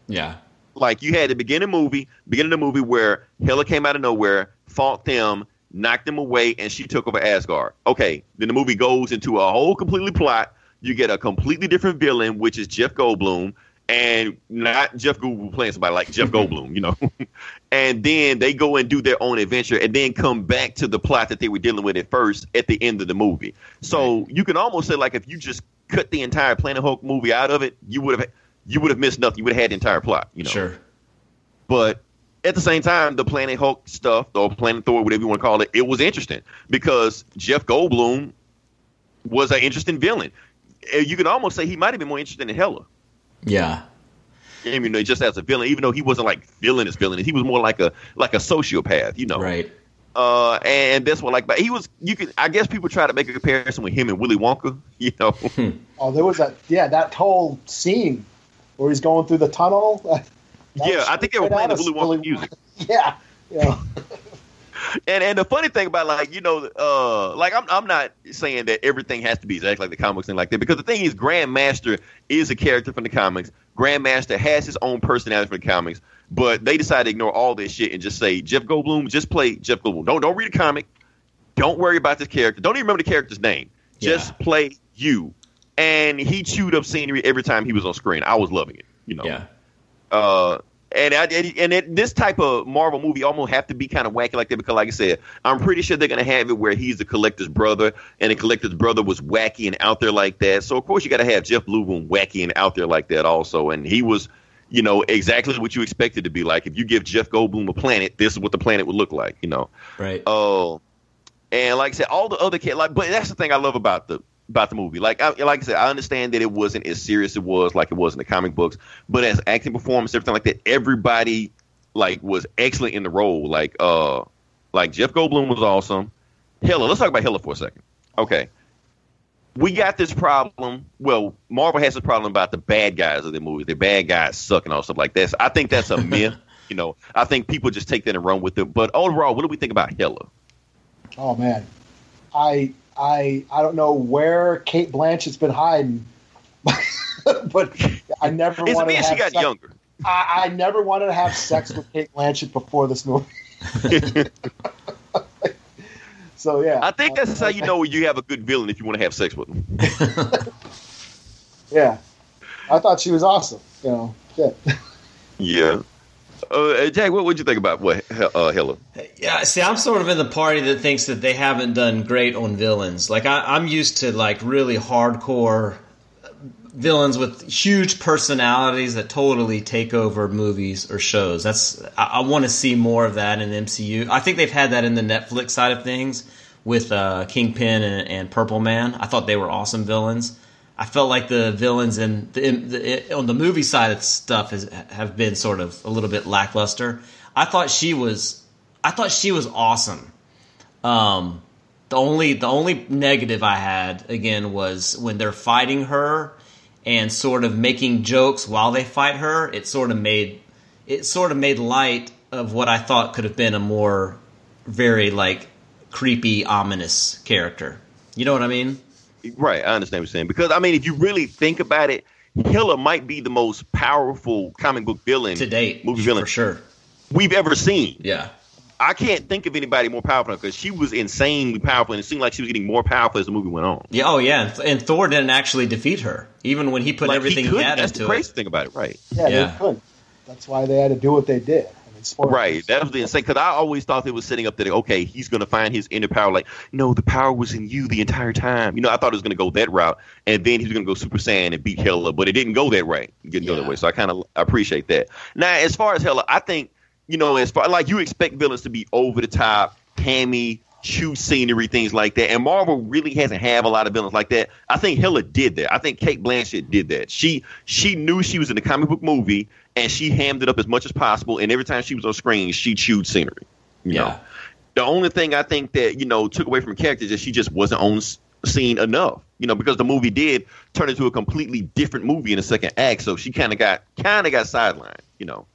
yeah, Like you had the beginning of movie, beginning of the movie where Hela came out of nowhere, fought them, knocked them away, and she took over Asgard. Okay, then the movie goes into a whole completely plot. You get a completely different villain, which is Jeff Goldblum, and not Jeff Goldblum playing somebody like Jeff Goldblum, you know. (laughs) and then they go and do their own adventure, and then come back to the plot that they were dealing with at first at the end of the movie. So you can almost say like if you just cut the entire Planet Hulk movie out of it, you would have you would have missed nothing. You would have had the entire plot, you know. sure, But at the same time, the Planet Hulk stuff, or Planet Thor, whatever you want to call it, it was interesting because Jeff Goldblum was an interesting villain. You could almost say he might have been more interesting than Hela. Yeah, I mean, just as a villain, even though he wasn't like villainous villain, he was more like a like a sociopath, you know. right. Uh, and that's what like, but he was. You could, I guess, people try to make a comparison with him and Willy Wonka, (laughs) you know. Oh, there was that. Yeah, that whole scene where he's going through the tunnel. (laughs) Yeah, I think they were playing the out of Willy Wonka music. (laughs) Yeah, yeah. And and the funny thing about like you know uh like I'm I'm not saying that everything has to be exactly like the comics and like that because the thing is Grandmaster is a character from the comics. Grandmaster has his own personality from the comics, but they decided to ignore all this shit and just say Jeff Goldblum just play Jeff Goldblum. Don't don't read a comic. Don't worry about this character. Don't even remember the character's name. Just Yeah. play you. And he chewed up scenery every time he was on screen. I was loving it. You know. Yeah, Uh, and I, and it, this type of Marvel movie almost have to be kind of wacky like that because, like I said, I'm pretty sure they're gonna have it where he's the collector's brother, and the collector's brother was wacky and out there like that. So of course you got to have Jeff Goldblum wacky and out there like that also, and he was, you know, exactly what you expected to be like. If you give Jeff Goldblum a planet, this is what the planet would look like, you know. right. Oh, and like I said, all the other kids, like, but that's the thing I love about the about the movie. Like, I, like I said, I understand that it wasn't as serious as it was like it was in the comic books, but as acting performance, everything like that, everybody like was excellent in the role. Like, uh, like Jeff Goldblum was awesome. Hela, let's talk about Hela for a second. Okay. We got this problem. Well, Marvel has this problem about the bad guys of the movie. The bad guys suck and all stuff like that. So I think that's a myth. (laughs) You know, I think people just take that and run with it. But overall, what do we think about Hela? Oh man, I I I don't know where Cate Blanchett's been hiding, (laughs) but I never It's wanted to she have got sex. younger. I, I never wanted to have sex with Cate Blanchett before this movie. (laughs) So yeah, I think that's how you know you have a good villain if you want to have sex with him. (laughs) Yeah, I thought she was awesome. You know, shit. Yeah. Uh, Jack, what would you think about what uh, Hela? Yeah, see, I'm sort of in the party that thinks that they haven't done great on villains. Like, I, I'm used to like really hardcore villains with huge personalities that totally take over movies or shows. That's I, I want to see more of that in MCU. I think they've had that in the Netflix side of things with uh, Kingpin and, and Purple Man. I thought they were awesome villains. I felt like the villains in the, the on the movie side of stuff has, have been sort of a little bit lackluster. I thought she was I thought she was awesome. Um, the only the only negative I had again was when they're fighting her and sort of making jokes while they fight her. It sort of made it sort of made light of what I thought could have been a more very like creepy ominous character. You know what I mean? Right, I understand what you're saying. Because I mean, if you really think about it, Hela might be the most powerful comic book villain To date, movie villain for sure. we've ever seen. Yeah. I can't think of anybody more powerful because she was insanely powerful, and it seemed like she was getting more powerful as the movie went on. Yeah, oh yeah, and, and Thor didn't actually defeat her, even when he put Like, everything he he, could. had That's the crazy it. thing about it, right? Yeah, Yeah. they couldn't. That's why they had to do what they did. Spoilers. Right. That was the insane. Because I always thought they was setting up that okay, he's going to find his inner power. Like, no, the power was in you the entire time. You know, I thought it was going to go that route, and then he was going to go Super Saiyan and beat Hela, but it didn't go that way. It didn't go that way. So I kind of appreciate that. Now, as far as Hela, I think you know, as far like you expect villains to be over the top, hammy. Choose scenery, things like that, and Marvel really hasn't have a lot of villains like that. I think Hela did that. I think Cate Blanchett did that. She she knew she was in a comic book movie, and she hammed it up as much as possible. And every time she was on screen, she chewed scenery. You Yeah. know, the only thing I think that you know took away from the character is that she just wasn't on scene enough. You know, because the movie did turn into a completely different movie in the second act, so she kind of got kind of got sidelined. You know,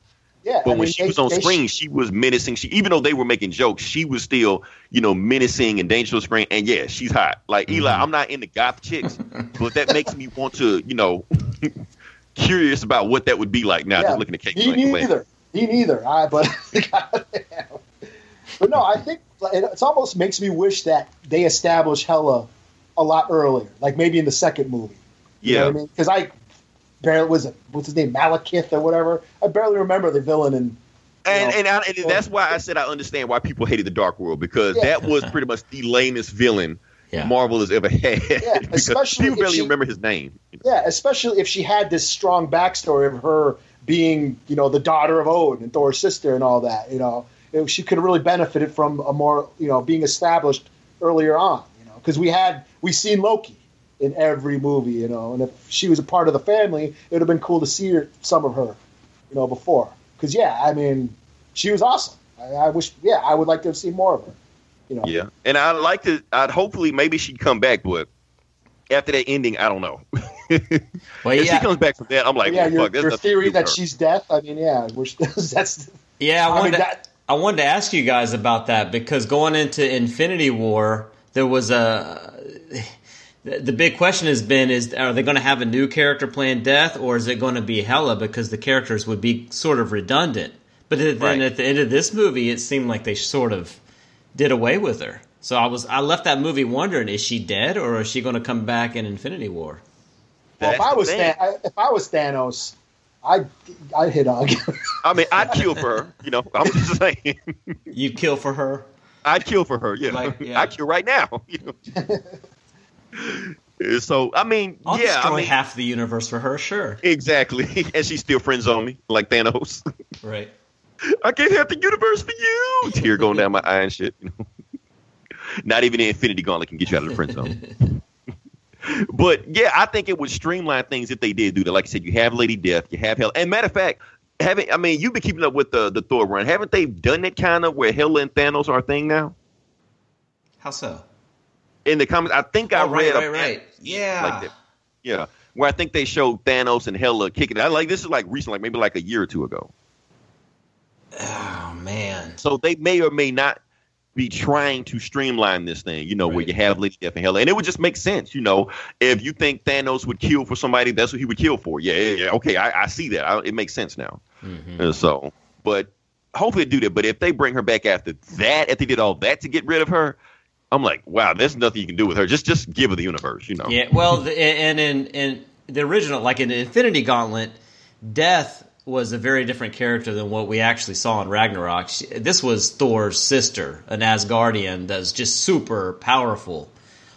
Yeah, but I when mean, she they- was on they- screen, she was menacing. She even though they were making jokes, she was still you know menacing and dangerous on screen. And yeah, she's hot. Like Eli, mm-hmm. I'm not into goth chicks, (laughs) but that makes me want to you know (laughs) curious about what that would be like now. Yeah, Just looking at Cate Me neither. Me neither. I but (laughs) but no, I think it almost makes me wish that they established Hela a lot earlier, like maybe in the second movie. You Yeah. what I mean? Because I barely was it what's his name Malekith or whatever. I barely remember the villain in. And and, I, and that's why I said I understand why people hated the Dark World because Yeah. that was pretty much the lamest villain Yeah. Marvel has ever had. (laughs) because especially people if barely she- remember his name. Yeah, especially if she had this strong backstory of her being, you know, the daughter of Odin and Thor's sister and all that. You know, It- she could have really benefited from a more, you know, being established earlier on. You know, because we had we seen Loki in every movie. You know, and if she was a part of the family, it would have been cool to see her, some of her, you know, before. Because yeah, I mean, she was awesome. I, I wish, yeah, I would like to have seen more of her. You know, Yeah, and I'd like to. I'd hopefully maybe she'd come back, but after that ending, I don't know. (laughs) Well, if yeah, she comes back from that, I'm like, yeah, well, your, fuck, your theory that her. she's deaf. I mean, yeah, we're, (laughs) that's yeah. I I wanted, mean, to, that- I wanted to ask you guys about that because going into Infinity War, there was a. The the big question has been: Is are they going to have a new character playing Death, or is it going to be Hela? Because the characters would be sort of redundant. But then Right. at the end of this movie, it seemed like they sort of did away with her. So I was I left that movie wondering: Is she dead, or is she going to come back in Infinity War? Well, if I was thing. Than- I, if I was Thanos, I'd I'd hit on. (laughs) I mean, I'd kill for her. You know, I'm just saying, You kill for her? I'd kill for her. Yeah, Like, yeah. (laughs) I'd kill right now. You know? (laughs) so I mean, I'll yeah, destroy I mean, half the universe for her. Sure, exactly. and she still friends on me like Thanos. right. (laughs) I can't have the universe for you. (laughs) Tear going down my eye and shit. You (laughs) know? Not even the Infinity Gauntlet can get you out of the friend zone. but yeah, I think it would streamline things if they did do that. Like I said, you have Lady Death, you have Hell. And matter of fact, haven't I mean you've been keeping up with the the Thor run? Haven't they done it kind of where Hela and Thanos are a thing now? How so? In the comments, I think I Oh, right, read right, a- right. Yeah. like that. Yeah, where I think they showed Thanos and Hela kicking it. I like this is like recent, like maybe like a year or two ago. Oh man. So they may or may not be trying to streamline this thing, you know, where you have Lady Death and Hela. And it would just make sense, you know, if you think Thanos would kill for somebody, that's what he would kill for. Yeah, yeah, yeah. Okay, I, I see that. I, it makes sense now. Mm-hmm. And so, but hopefully they do that. But if they bring her back after that, if they did all that to get rid of her, I'm like, wow, there's nothing you can do with her. Just just give her the universe, you know. Yeah, well, the, and in in the original, like in Infinity Gauntlet, Death was a very different character than what we actually saw in Ragnarok. She, this was Thor's sister, an Asgardian that's just super powerful.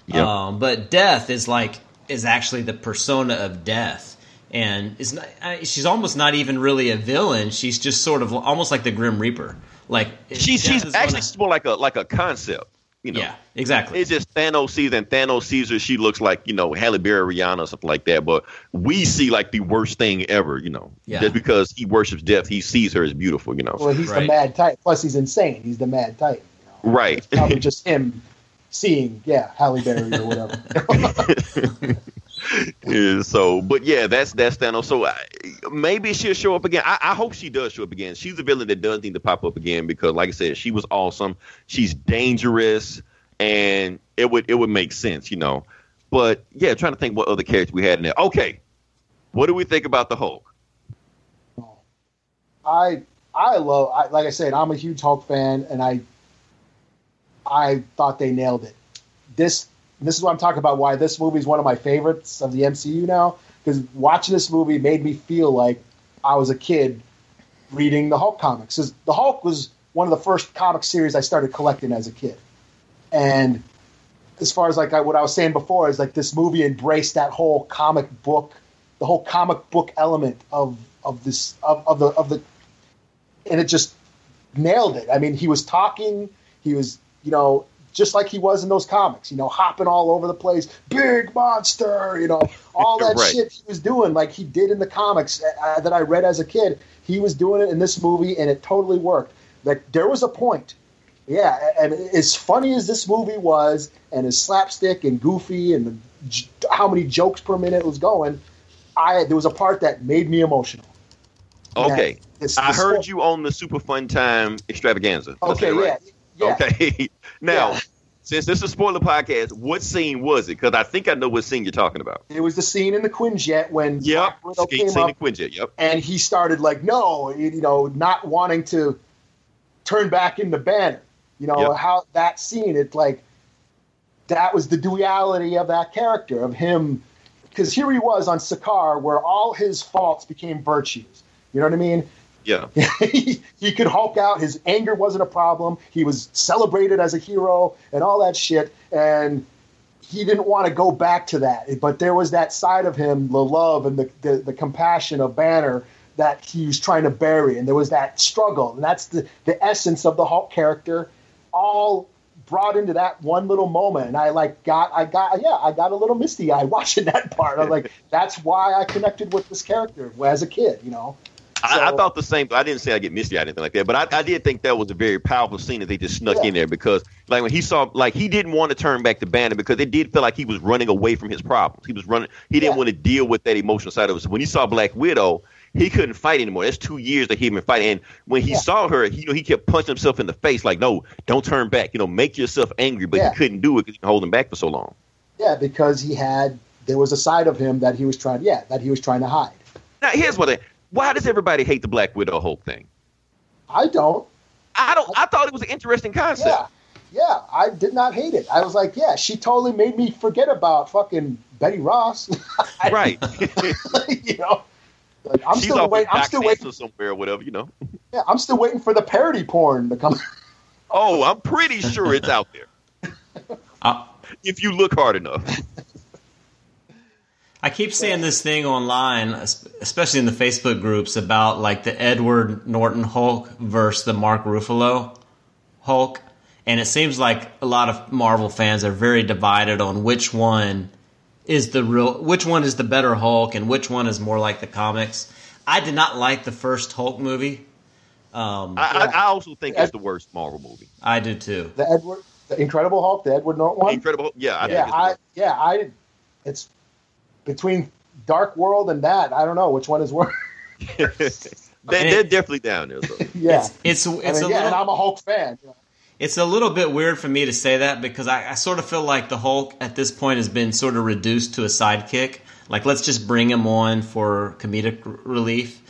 Yep. Um, but Death is like is actually the persona of Death, and is not. I- She's almost not even really a villain. She's just sort of almost like the Grim Reaper. Like She's she's actually one she's more like a like a concept, you know. yeah, exactly. It's just Thanos sees and Thanos sees her. She looks like you know Halle Berry, Rihanna, or something like that. But we see like the worst thing ever, you know. Yeah. Just because he worships death, he sees her as beautiful, you know. Well, he's the mad type. Plus, he's insane. He's the mad type. You know? Right. It's probably (laughs) just him seeing, yeah, Halle Berry or whatever. (laughs) (laughs) So, but yeah, that's that's Thanos. So I, maybe she'll show up again. I, I hope she does show up again. She's a villain that does need to pop up again because, like I said, she was awesome. She's dangerous, and it would it would make sense, you know. But yeah, trying to think what other characters we had in there. Okay, what do we think about the Hulk? I I love I, like I said I'm a huge Hulk fan and I I thought they nailed it. This this is what I'm talking about why this movie is one of my favorites of the MCU now because watching this movie made me feel like I was a kid reading the Hulk comics. 'Cause the Hulk was one of the first comic series I started collecting as a kid. And as far as like I, what I was saying before is like this movie embraced that whole comic book, the whole comic book element of of this of, of the of the, and it just nailed it. I mean, he was talking, he was you know just like he was in those comics, you know, hopping all over the place, big monster, you know, all that Right. shit he was doing like he did in the comics uh, that I read as a kid. He was doing it in this movie, and it totally worked. Like there was a point yeah, and as funny as this movie was, and as slapstick and goofy, and the, how many jokes per minute was going, I there was a part that made me emotional. Okay, Yeah, this- I heard whole- you on the Super Fun Time extravaganza. Okay, right? yeah, yeah. Okay. (laughs) now, Yeah. since this is a spoiler podcast, what scene was it? Because I think I know what scene you're talking about. It was the scene in the Quinjet when Yep. Black Widow scene in Quinjet. Yep. and he started like, no, you know, not wanting to turn back into Banner. You know Yep. how that scene, it's like that was the duality of that character of him, because here he was on Sakaar, where all his faults became virtues. You know what I mean? Yeah. he, (laughs) he could hulk out. His anger wasn't a problem. He was celebrated as a hero and all that shit. And he didn't want to go back to that. But there was that side of him, the love and the, the, the compassion of Banner that he was trying to bury. And there was that struggle. And that's the, the essence of the Hulk character, all brought into that one little moment. And I like got, I got, yeah, I got a little misty eye (laughs) watching that part. I'm like, (laughs) that's why I connected with this character as a kid, you know? I, I thought the same. I didn't say I get misty or anything like that, but I, I did think that was a very powerful scene that they just snuck Yeah. in there because, like, when he saw, like, he didn't want to turn back to Banner because it did feel like he was running away from his problems. He was running. He didn't Yeah. want to deal with that emotional side of it. So when he saw Black Widow, he couldn't fight anymore. That's two years that he had been fighting. And when he Yeah. saw her, he, you know, he kept punching himself in the face, like, "No, don't turn back. You know, make yourself angry." But he couldn't do it because he holding back for so long. Yeah, because he had there was a side of him that he was trying yeah, that he was trying to hide. Now, here's what. I, why does everybody hate the Black Widow Hulk thing? I don't. I don't. I thought it was an interesting concept. Yeah. Yeah, I did not hate it. I was like, yeah, she totally made me forget about fucking Betty Ross. (laughs) Right. (laughs) you know. Like, I'm She's still waiting. in I'm still waiting. Manson somewhere or whatever, you know. Yeah, I'm still waiting for the parody porn to come. Oh, I'm pretty sure it's out there I, (laughs) uh, if you look hard enough. I keep seeing this thing online, especially in the Facebook groups, about like the Edward Norton Hulk versus the Mark Ruffalo Hulk, and it seems like a lot of Marvel fans are very divided on which one is the real, which one is the better Hulk, and which one is more like the comics. I did not like the first Hulk movie. Um, I, I, I, I also think it's the worst Marvel movie. I do too. the Edward, the Incredible Hulk, the Edward Norton one. Incredible. Yeah, I yeah, think I yeah, I. It's between Dark World and that. I don't know which one is worse. the (laughs) worst. they, And they're definitely down there. So. (laughs) yeah, It's it's, I mean, a yeah, little, and I'm a Hulk fan. you know. It's a little bit weird for me to say that because I, I sort of feel like the Hulk at this point has been sort of reduced to a sidekick. Like, let's just bring him on for comedic r- relief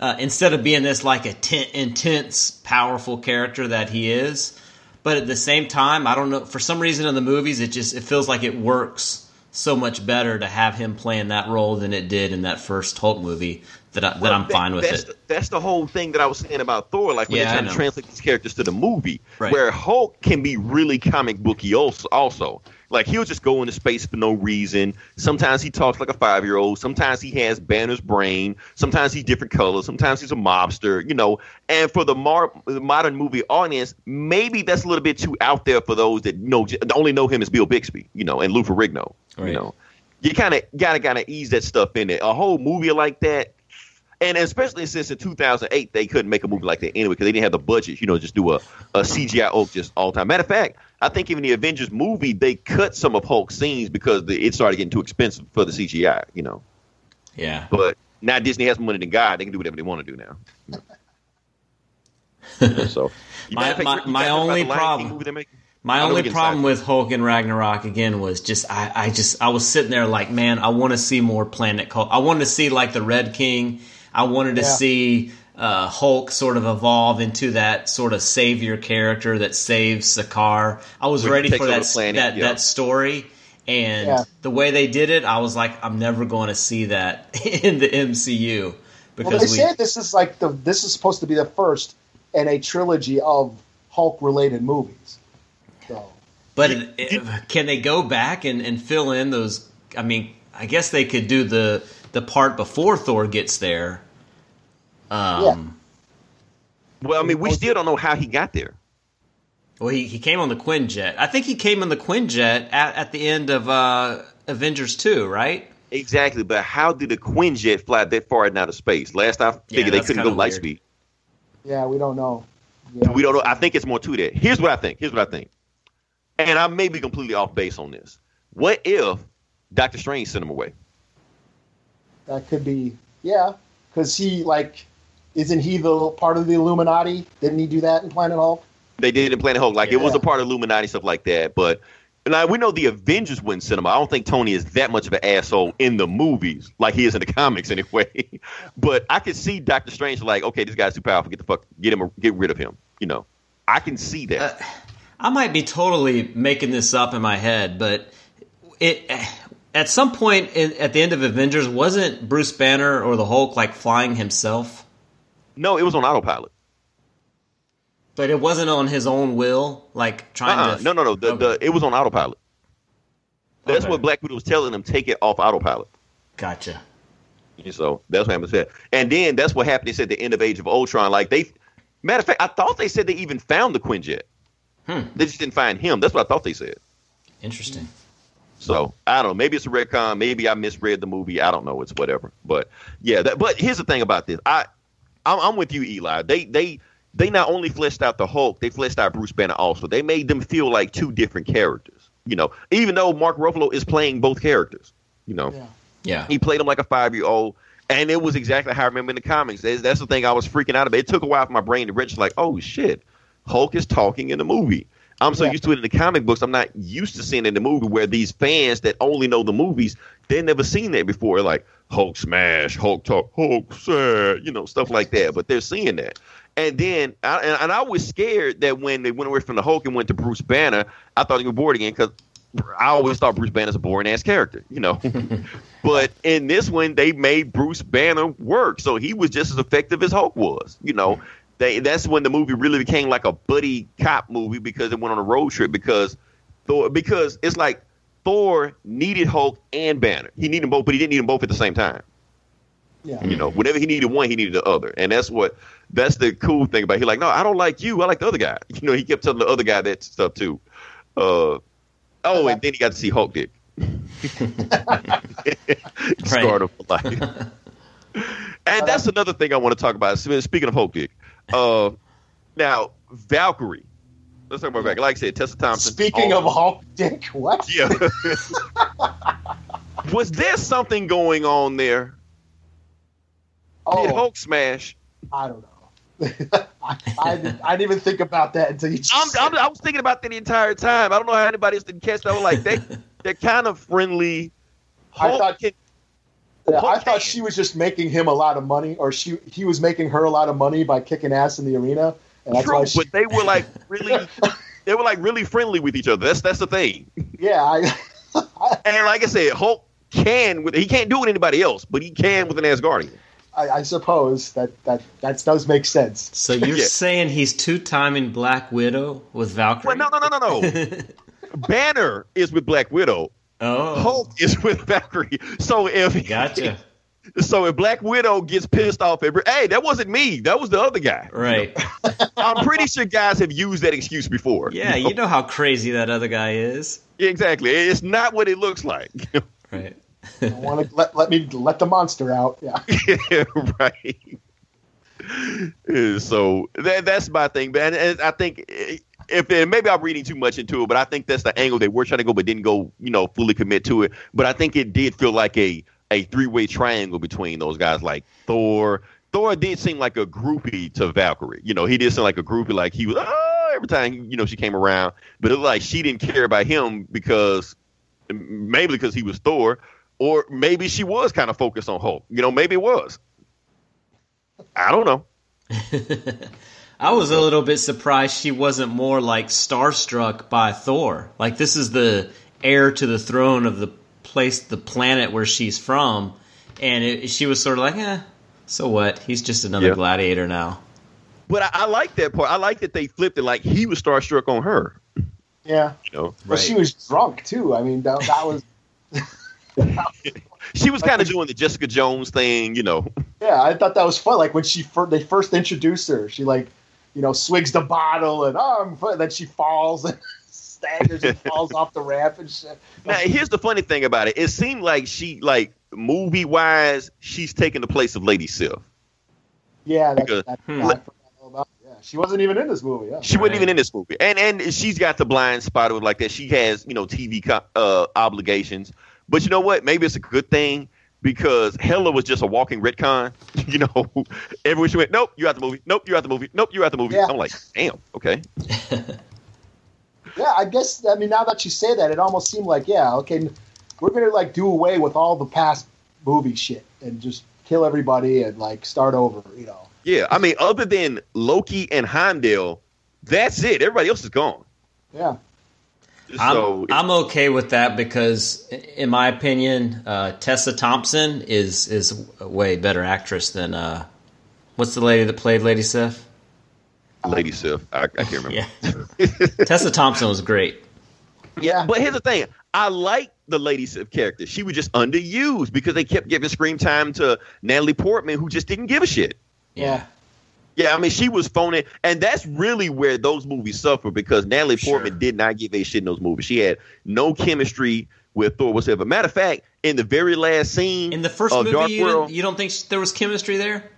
uh, instead of being this like a ten- intense, powerful character that he is. but at the same time, I don't know. For some reason, in the movies, it just it feels like it works so much better to have him playing that role than it did in that first Hulk movie. That I, that Well, I'm that- fine with that's it. The, that's the whole thing that I was saying about Thor. Like when Yeah, they're trying to translate these characters to the movie, Right. where Hulk can be really comic booky also. also. Like he'll just go into space for no reason. Sometimes he talks like a five year old. Sometimes he has Banner's brain. Sometimes he's different colors. Sometimes he's a mobster. You know. And for the, mar- the modern movie audience, maybe that's a little bit too out there for those that know only know him as Bill Bixby. You know, and Lou Ferrigno. Right. You know. You kind of gotta gotta ease that stuff in there. A whole movie like that, and especially since in 2008 they couldn't make a movie like that anyway because they didn't have the budget, you know, just do a, a CGI Hulk just all the time. Matter of fact, I think even the Avengers movie they cut some of Hulk's scenes because the, it started getting too expensive for the CGI, you know. Yeah. But now Disney has more money than God; they can do whatever they want to do now. (laughs) so, My- fact, my- my only the Lion King problem- movie they're making? My I know we only problem with Hulk and Ragnarok again was just I, I just I was sitting there like, man, I want to see more Planet Hulk. I wanted to see like the Red King. I wanted to Yeah. see uh, Hulk sort of evolve into that sort of savior character that saves Sakaar. I was When ready for that planet, that yeah. that story. And Yeah. the way they did it, I was like, I'm never going to see that (laughs) in the MCU because Well, they we say this is like the this is supposed to be the first in a trilogy of Hulk related movies. So But it, it- can they go back and, and fill in those? I mean, I guess they could do the the part before Thor gets there. Um, Well, I mean, we still don't know how he got there. Well, he, he came on the Quinjet. I think he came on the Quinjet at, at the end of uh, Avengers Two, right? Exactly, but how did the Quinjet fly that far out of space? Last I figured they couldn't go light weird. speed. yeah, we don't know. Yeah. We don't know. I think it's more to that. Here's what I think. Here's what I think. And I may be completely off base on this. What if Doctor Strange sent him away? That could be yeah, because he like isn't he the part of the Illuminati? Didn't he do that in Planet Hulk? They did in Planet Hulk. Like it was a part of Illuminati stuff like that. But now we know the Avengers wouldn't send him. I don't think Tony is that much of an asshole in the movies, like he is in the (laughs) comics anyway. (laughs) but I could see Doctor Strange like, okay, this guy's too powerful. Get the fuck, get him, get rid of him. You know, I can see that. Uh, I might be totally making this up in my head, but it at some point in, at the end of Avengers wasn't Bruce Banner or the Hulk like flying himself, no, it was on autopilot. but it wasn't on his own will, like trying Uh-uh. to. No, no, no. The, Okay. the it was on autopilot. That's Okay. what Black Widow was telling him. Take it off autopilot. Gotcha. And so that's what happened. Said. And then that's what happened. They said the end of Age of Ultron. Like they, matter of fact, I thought they said they even found the Quinjet. Hmm. They just didn't find him. That's what I thought they said. Interesting. So I don't know. Maybe it's a retcon. Maybe I misread the movie. I don't know. It's whatever. But yeah. That, but here's the thing about this. I, I'm, I'm with you, Eli. They they they not only fleshed out the Hulk, they fleshed out Bruce Banner also. They made them feel like two different characters. You know, even though Mark Ruffalo is playing both characters. You know. Yeah. Yeah. He played him like a five year old. And it was exactly how I remember in the comics. That's, that's the thing I was freaking out about. It took a while for my brain to register, like, oh shit, Hulk is talking in the movie. I'm so Yeah. used to it in the comic books. I'm not used to seeing it in the movie where these fans that only know the movies, they've never seen that before. Like Hulk smash, Hulk talk, Hulk sad, you know, stuff like that. But they're seeing that. And then, I, and, and I was scared that when they went away from the Hulk and went to Bruce Banner, I thought he was bored again because I always thought Bruce Banner's a boring ass character, you know. (laughs) but in this one, they made Bruce Banner work, so he was just as effective as Hulk was, you know. They, that's when the movie really became like a buddy cop movie because it went on a road trip because because it's like Thor needed Hulk and Banner. He needed them both, but he didn't need them both at the same time. Yeah. You know, whenever he needed one, he needed the other, and that's what that's the cool thing about. It. He like, no, I don't like you. I like the other guy. (laughs) You know, he kept telling the other guy that stuff too. Uh, oh, and then he got to see Hulk Dick. (laughs) Scarred him for life. (laughs) and that's another thing I want to talk about. Speaking of Hulk Dick, uh, now Valkyrie. Let's talk about Valkyrie. Like I said, Tessa Thompson. Speaking of Hulk Dick, what? yeah. (laughs) Was there something going on there? Oh, Did Hulk smash? I don't know. (laughs) I, I, didn't, I didn't even think about that until you. Just I'm, I'm, I was thinking about that the entire time. I don't know how anybody else didn't catch that. I was like, they, (laughs) they're kind of friendly. I Hulk thought- can- Yeah, I thought she was just making him a lot of money, or she he was making her a lot of money by kicking ass in the arena, and True, she. but they were like really. they were like really friendly with each other. That's that's the thing. Yeah, I, (laughs) And like I said, Hulk can with he can't do it with anybody else, but he can with an Asgardian. I, I suppose that that that does make sense. So you're Yeah. saying he's two timing Black Widow with Valkyrie? Well, no, no, no, no, no. (laughs) Banner is with Black Widow. Oh, Hulk is with Valkyrie. So if gotcha. So if Black Widow gets pissed off, every hey, that wasn't me. That was the other guy. Right. (laughs) I'm pretty sure guys have used that excuse before. Yeah, you know how crazy that other guy is. exactly. It's not what it looks like. (laughs) Right. I want to let let me let the monster out. Yeah, (laughs) right. So that that's my thing, man. And I think eh, if and maybe I'm reading too much into it, but I think that's the angle they were trying to go, but didn't go, you know, fully commit to it. But I think it did feel like a a three way triangle between those guys, like Thor. Thor did seem like a groupie to Valkyrie. You know, he did seem like a groupie, like he was oh, every time you know she came around, but it was like she didn't care about him because maybe because he was Thor, or maybe she was kind of focused on Hulk. You know, maybe it was. I don't know. (laughs) I was a little bit surprised she wasn't more like starstruck by Thor. Like this is the heir to the throne of the place, the planet where she's from, and it, she was sort of like, eh, so what? He's just another Yeah. gladiator now. But I, I like that part. I like that they flipped it like he was starstruck on her. yeah. You know, But she was drunk too. I mean, that, that was (laughs) she was kind of doing the Jessica Jones thing. You know, yeah. I thought that was fun. Like when she fir- they first introduced her, she like you know swigs the bottle and oh, I'm fun. then she falls and (laughs) staggers and (laughs) falls off the ramp and shit. now here's the funny thing about it. It seemed like she, like movie wise, she's taking the place of Lady Sif. Yeah, that, Because- that, Hmm. yeah, I forgot all about. Yeah, she wasn't even in this movie. Yeah. She wasn't Right. even in this movie, and and she's got the blind spot of like that. She has you know TV co- uh, obligations, but you know what? Maybe it's a good thing because Hela was just a walking retcon. (laughs) You know, everywhere she went, nope, you out the movie. Nope, you out the movie. Nope, you out the movie. Yeah. I'm like, damn, okay. (laughs) Yeah, I guess. I mean, now that you say that, it almost seemed like yeah, okay, we're gonna like do away with all the past movie shit and just kill everybody and like start over. You know. Yeah, I mean, other than Loki and Heimdall, that's it. Everybody else is gone. Yeah. So I'm, I'm okay with that because, in my opinion, uh, Tessa Thompson is is a way better actress than uh, what's the lady that played Lady Sif? Lady Sif, I, I can't remember. Yeah, (laughs) Tessa Thompson was great. Yeah. But here's the thing: I like the Lady Sif character. She was just underused because they kept giving screen time to Natalie Portman, who just didn't give a shit. Yeah. Yeah, I mean, she was phoning, and that's really where those movies suffer because Natalie Sure. Portman did not give a shit in those movies. She had no chemistry with Thor whatsoever. Matter of fact, in the very last scene In the first of movie, Dark you, World, you don't think there was chemistry there?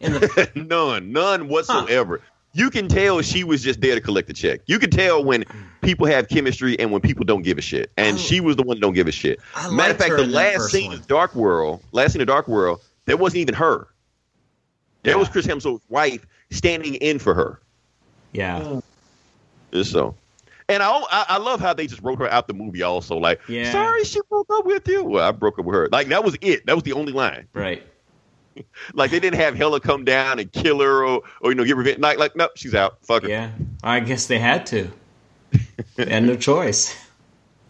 In the (laughs) none, none whatsoever. You can tell she was just there to collect the check. You can tell when people have chemistry and when people don't give a shit. And I- she was the one that don't give a shit. I Matter of fact, the last scene one. of Dark World, last scene of Dark World, that wasn't even her. That Yeah. was Chris Hemsworth's wife standing in for her. yeah, mm. So, and I, I I love how they just wrote her out the movie. Also, like, Yeah. sorry she broke up with you. Well, I broke up with her. Like that was it. That was the only line. right. (laughs) Like they didn't have Hela come down and kill her or or you know get revenge. Like like no, she's out. Fuck her. Yeah, I guess they had to. (laughs) and no choice.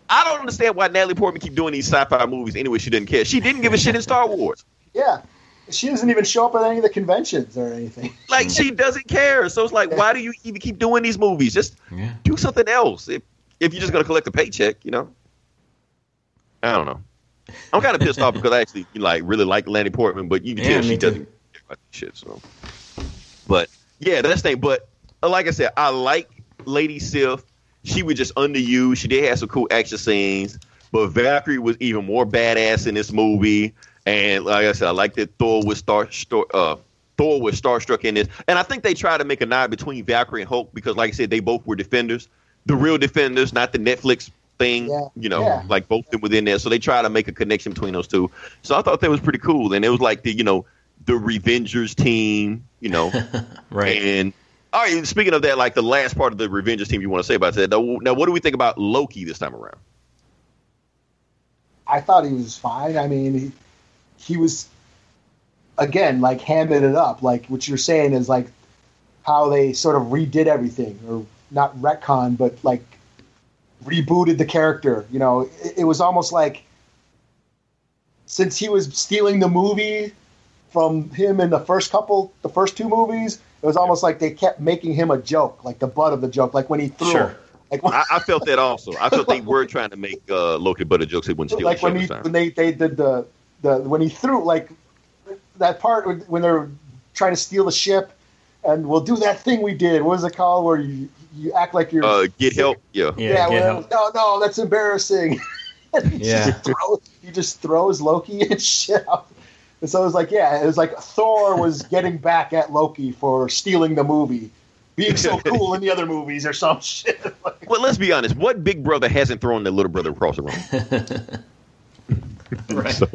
I don't understand why Natalie Portman keep doing these sci-fi movies anyway. She didn't care. She didn't give a shit in Star Wars. Yeah. She doesn't even show up at any of the conventions or anything. (laughs) Like she doesn't care. So it's like, why do you even keep doing these movies? Just Yeah. do something else. If if you're just gonna collect a paycheck, you know. I don't know. I'm kind of pissed off because I actually like really like Lanny Portman, but you can Yeah, tell she too. doesn't care about this shit. So, but yeah, that's the thing. But uh, like I said, I like Lady Sif. She was just underused. She did have some cool action scenes, but Valkyrie was even more badass in this movie. And like I said, I like that Thor was star, star uh, Thor was starstruck in this, and I think they tried to make a nod between Valkyrie and Hulk because, like I said, they both were defenders, the real defenders, not the Netflix thing. Yeah, You know, yeah. like both of them within there. So they try to make a connection between those two. So I thought that was pretty cool, and it was like the you know the Revengers team, you know, (laughs) Right. and all right. Speaking of that, like the last part of the Revengers team, you want to say about that? Now, now, what do we think about Loki this time around? I thought he was fine. I mean, he, he was again like hamming it up. Like what you're saying is like how they sort of redid everything or not retcon, but like rebooted the character. You know, it, it was almost like since he was stealing the movie from him in the first couple, the first two movies, it was almost like they kept making him a joke, like the butt of the joke, like when he threw. Sure. Like when, I, I felt that also. I felt they were trying to make uh, Loki butter jokes. They wouldn't steal like when he when they, they did the the when he threw like that part when- when they're trying to steal the ship and we'll do that thing we did What was it called where you you act like you're uh, get help. Yeah. Yeah, yeah, well, help. no no that's embarrassing (laughs) and he Yeah. just throws, he just throws Loki (laughs) and shit out and so it was like yeah it was like Thor was (laughs) getting back at Loki for stealing the movie being so cool in the other movies or some shit Like, Well, let's be honest. What big brother hasn't thrown their little brother across the room? Right. So,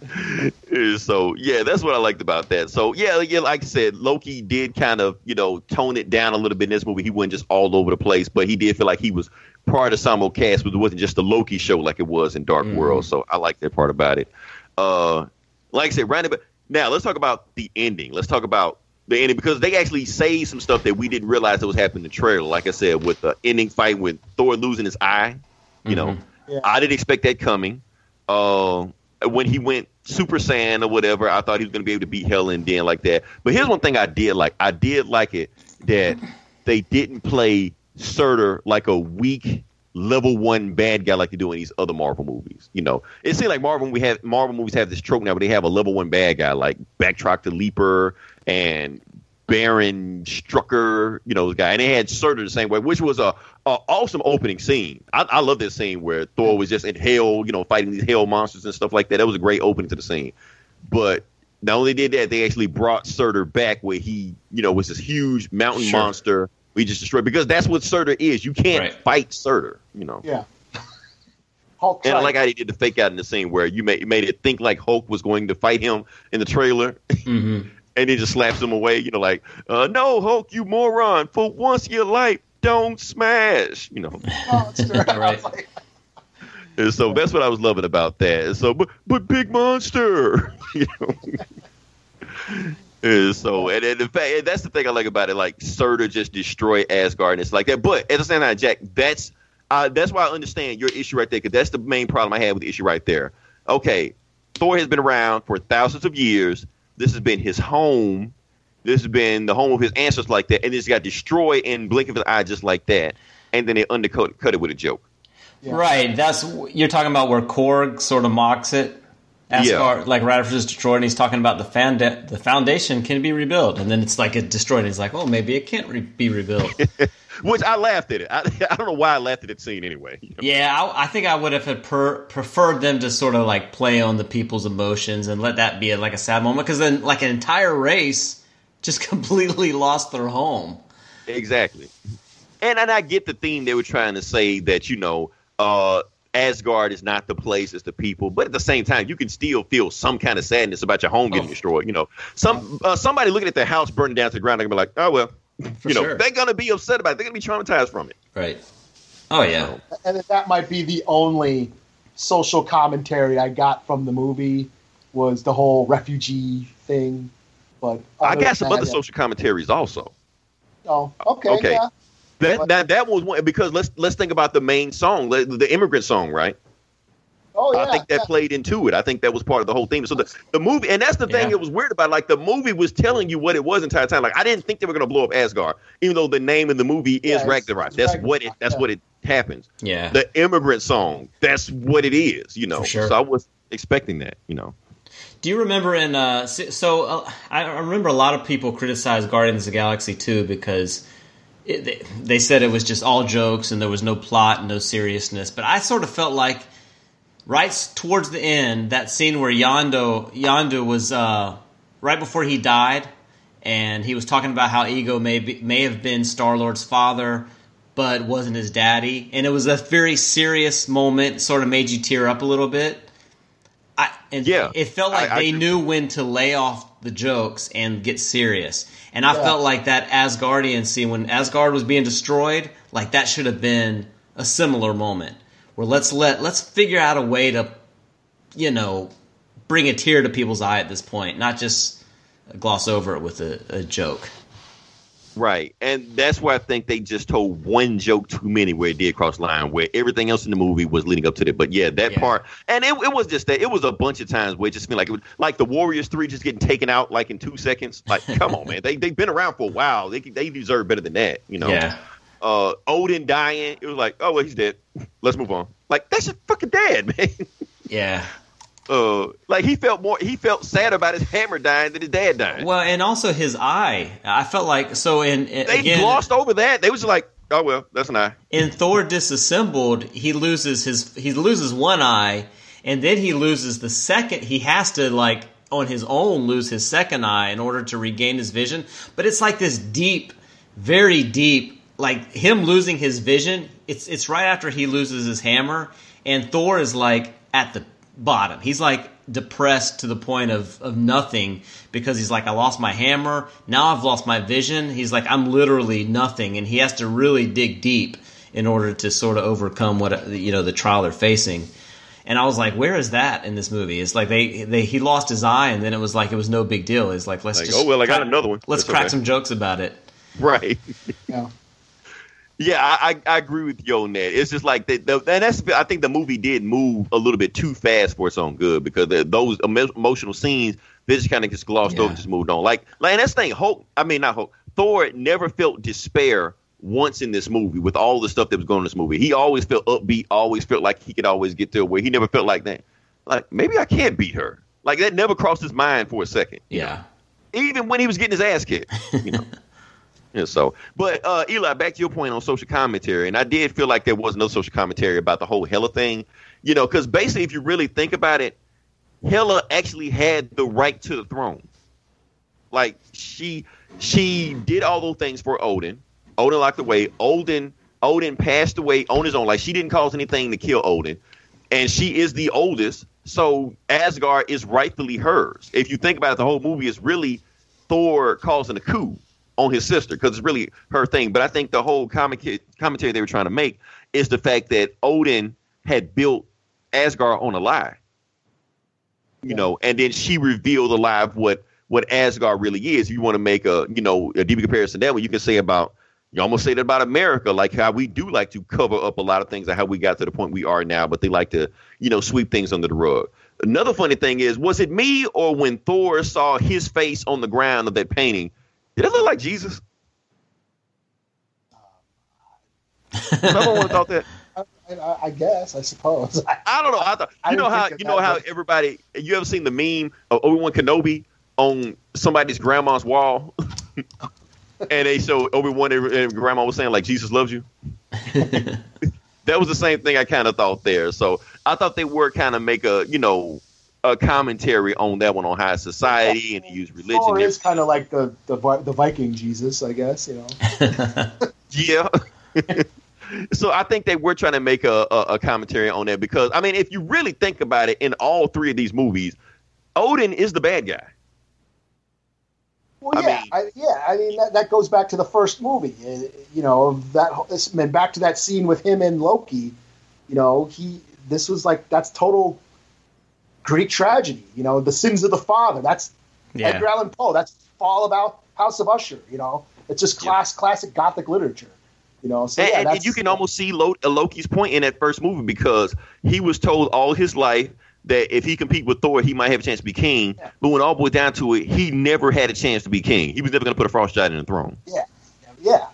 (laughs) so yeah, that's what I liked about that. So yeah, yeah, like I said, Loki did kind of you know tone it down a little bit in this movie. He wasn't just all over the place, but he did feel like he was part of simulcast, but it wasn't just the Loki show like it was in Dark World. So I like that part about it. Uh, like I said, right about now, let's talk about the ending. Let's talk about the ending because they actually say some stuff that we didn't realize that was happening in the trailer. Like I said, with the ending fight with Thor losing his eye, you know, Yeah. I didn't expect that coming. Uh, when he went Super Saiyan or whatever, I thought he was going to be able to beat Helen Den like that. But here's one thing I did like. I did like it that they didn't play Surtur like a weak level one bad guy like they do in these other Marvel movies. You know, it seems like Marvel we have Marvel movies have this trope now where they have a level one bad guy like Batroc the Leaper and Baron Strucker, you know, the guy, and they had Surtur the same way, which was a, a awesome opening scene. I, I love this scene where Thor was just in hell, you know, fighting these hell monsters and stuff like that. That was a great opening to the scene. But not only did that, they actually brought Surtur back where he, you know, was this huge mountain Sure. monster we just destroyed because that's what Surtur is. You can't Right. fight Surtur, you know. yeah (laughs) Hulk And I like how he did the fake out in the scene where you made, made it think like Hulk was going to fight him in the trailer. hmm (laughs) and he just slaps him away. You know, like, uh, no, Hulk, you moron! For once in your life, don't smash. You know, Oh, it's true. I was Right. like, and so that's what I was loving about that. And so, but but big monster, (laughs) you know. And so, and, and in fact, and that's the thing I like about it. Like, Surtur just destroyed Asgard, and it's like that. But at the same time, Jack, that's uh, that's why I understand your issue right there, because that's the main problem I had with the issue right there. Okay, Thor has been around for thousands of years. This has been his home. This has been the home of his ancestors like that, and this got destroyed in blink of an eye just like that. And then they undercut cut it with a joke. Yeah. Right. That's you're talking about where Korg sort of mocks it. Asgard, like right after it's destroyed, and he's talking about the founda- the foundation can be rebuilt, and then it's like it destroyed. And he's like, oh, maybe it can't re- be rebuilt. (laughs) Which I laughed at it. I, (laughs) I don't know why I laughed at that scene anyway. You know? yeah, I, I think I would have per- preferred them to sort of like play on the people's emotions and let that be like a sad moment, because then like an entire race just (laughs) completely lost their home. Exactly. And and I get the theme they were trying to say that you know uh, Asgard is not the place, it's the people. But at the same time, you can still feel some kind of sadness about your home getting Oh. destroyed. You know, some uh, somebody looking at their house burning down to the ground, they're gonna be like, oh well. (laughs) For you know, sure. they're gonna be upset about it. They're gonna be traumatized from it. Right. Oh yeah. and that- that might be the only social commentary I got from the movie was the whole refugee thing. But I got some than other social commentaries also. Oh, okay, Okay. yeah. That that that was one because let's let's think about the main song, the, the immigrant song, right? Oh, yeah. I think that yeah. played into it. I think that was part of the whole theme. So the, the movie, and that's the thing Yeah. that was weird about. it, Like the movie was telling you what it was entire time. Like I didn't think they were going to blow up Asgard, even though the name of the movie is Yeah, it's- Ragnarok. it's That's what it. That's yeah. what it happens. Yeah. The immigrant song. That's what it is. You know. Sure. So I was expecting that. You know. Do you remember in uh, so uh, I I remember a lot of people criticized Guardians of the Galaxy 2 because it, they, they said it was just all jokes and there was no plot and no seriousness. But I sort of felt like right towards the end that scene where Yondo Yondu was uh, right before he died and he was talking about how Ego may be, may have been Star Lord's father but wasn't his daddy and it was a very serious moment sort of made you tear up a little bit. I, and Yeah. it felt like I- I they agree. knew when to lay off the jokes and get serious. And I Yeah. felt like that Asgardian scene when Asgard was being destroyed, like that should have been a similar moment where let's let let's figure out a way to, you know, bring a tear to people's eye at this point, not just gloss over it with a, a joke. Right, and that's why I think they just told one joke too many where it did cross line, where everything else in the movie was leading up to that. But yeah, that Yeah. part, and it, it was just that. It was a bunch of times where it just seemed like it was like the Warriors three just getting taken out like in two seconds. Like, come on, (laughs) man, they they've been around for a while. They they deserve better than that, you know. Yeah. Uh, Odin dying, it was like, oh well, he's dead. Let's move on. Like that's just fucking dead, (laughs) man. Yeah. Uh, like he felt more, he felt sad about his hammer dying than his dad dying. Well, and also his eye. I felt like so in they again glossed over that. They was like, oh well, that's an eye. in Thor disassembled, he loses his he loses one eye, and then he loses the second. He has to like on his own lose his second eye in order to regain his vision. But it's like this deep, very deep, like him losing his vision. It's it's right after he loses his hammer, and Thor is like at the bottom. He's like depressed to the point of, of nothing because he's like, I lost my hammer. Now I've lost my vision. He's like, I'm literally nothing. And he has to really dig deep in order to sort of overcome what, you know, the trial they're facing. And I was like, where is that in this movie? It's like they, they he lost his eye and then it was like it was no big deal. It's like let's Like, just oh, well, I got crack- another one. Let's That's crack okay. some jokes about it. Right. Yeah. Yeah, I, I, I agree with you on that. It's just like the, the, and that's I think the movie did move a little bit too fast for its own good because the, those emo- emotional scenes they just kind of just glossed Yeah. over, just moved on. Like, like and that's the thing. Hope I mean not Hulk. Thor never felt despair once in this movie with all the stuff that was going on in this movie. He always felt upbeat, always felt like he could always get to where he never felt like that. Like maybe I can't beat her. Like that never crossed his mind for a second Yeah. even when he was getting his ass kicked. You know. (laughs) yeah, so, but uh, Eli, back to your point on social commentary, and I did feel like there was no social commentary about the whole Hela thing. You know, because basically, if you really think about it, Hela actually had the right to the throne. Like she she did all those things for Odin. Odin locked away. Odin Odin passed away on his own. Like she didn't cause anything to kill Odin, and she is the oldest. So Asgard is rightfully hers. If you think about it, the whole movie is really Thor causing a coup on his sister because it's really her thing. But I think the whole comic commentary they were trying to make is the fact that Odin had built Asgard on a lie you know, and then she revealed alive what what Asgard really is. You want to make a you know a deeper comparison that one, you can say about you almost say that about America, like how we do like to cover up a lot of things and how we got to the point we are now, but they like to you know sweep things under the rug. Another funny thing is, was it me or when Thor saw his face on the ground of that painting, did it look like Jesus? Someone (laughs) thought that. I, I, I guess, I suppose. I don't know. I thought I you know how you know how but- everybody. You ever seen the meme of Obi Wan Kenobi on somebody's grandma's wall, (laughs) and they show Obi Wan and grandma was saying like Jesus loves you. (laughs) that was the same thing I kind of thought there. So I thought they were kind of make a you know a commentary on that one on high society and use religion. Thor is kind of like the, the the Viking Jesus, I guess. You know, (laughs) Yeah. (laughs) so I think they were trying to make a, a, a commentary on that because I mean, if you really think about it, in all three of these movies, Odin is the bad guy. Well, I yeah, mean- I, yeah. I mean, that, that goes back to the first movie. uh, You know, that whole- this, and back to that scene with him and Loki. You know, he this was like that's total Greek tragedy. You know, the sins of the father. That's Yeah. Edgar Allan Poe. That's all about House of Usher. You know, it's just class classic Gothic literature. You know, so and, yeah, and- and you can almost see uh, Loki's point in that first movie because he was told all his life that if he compete with Thor, he might have a chance to be king. Yeah. But when all boiled down to it, he never had a chance to be king. He was never going to put a frost giant in the throne. yeah, yeah.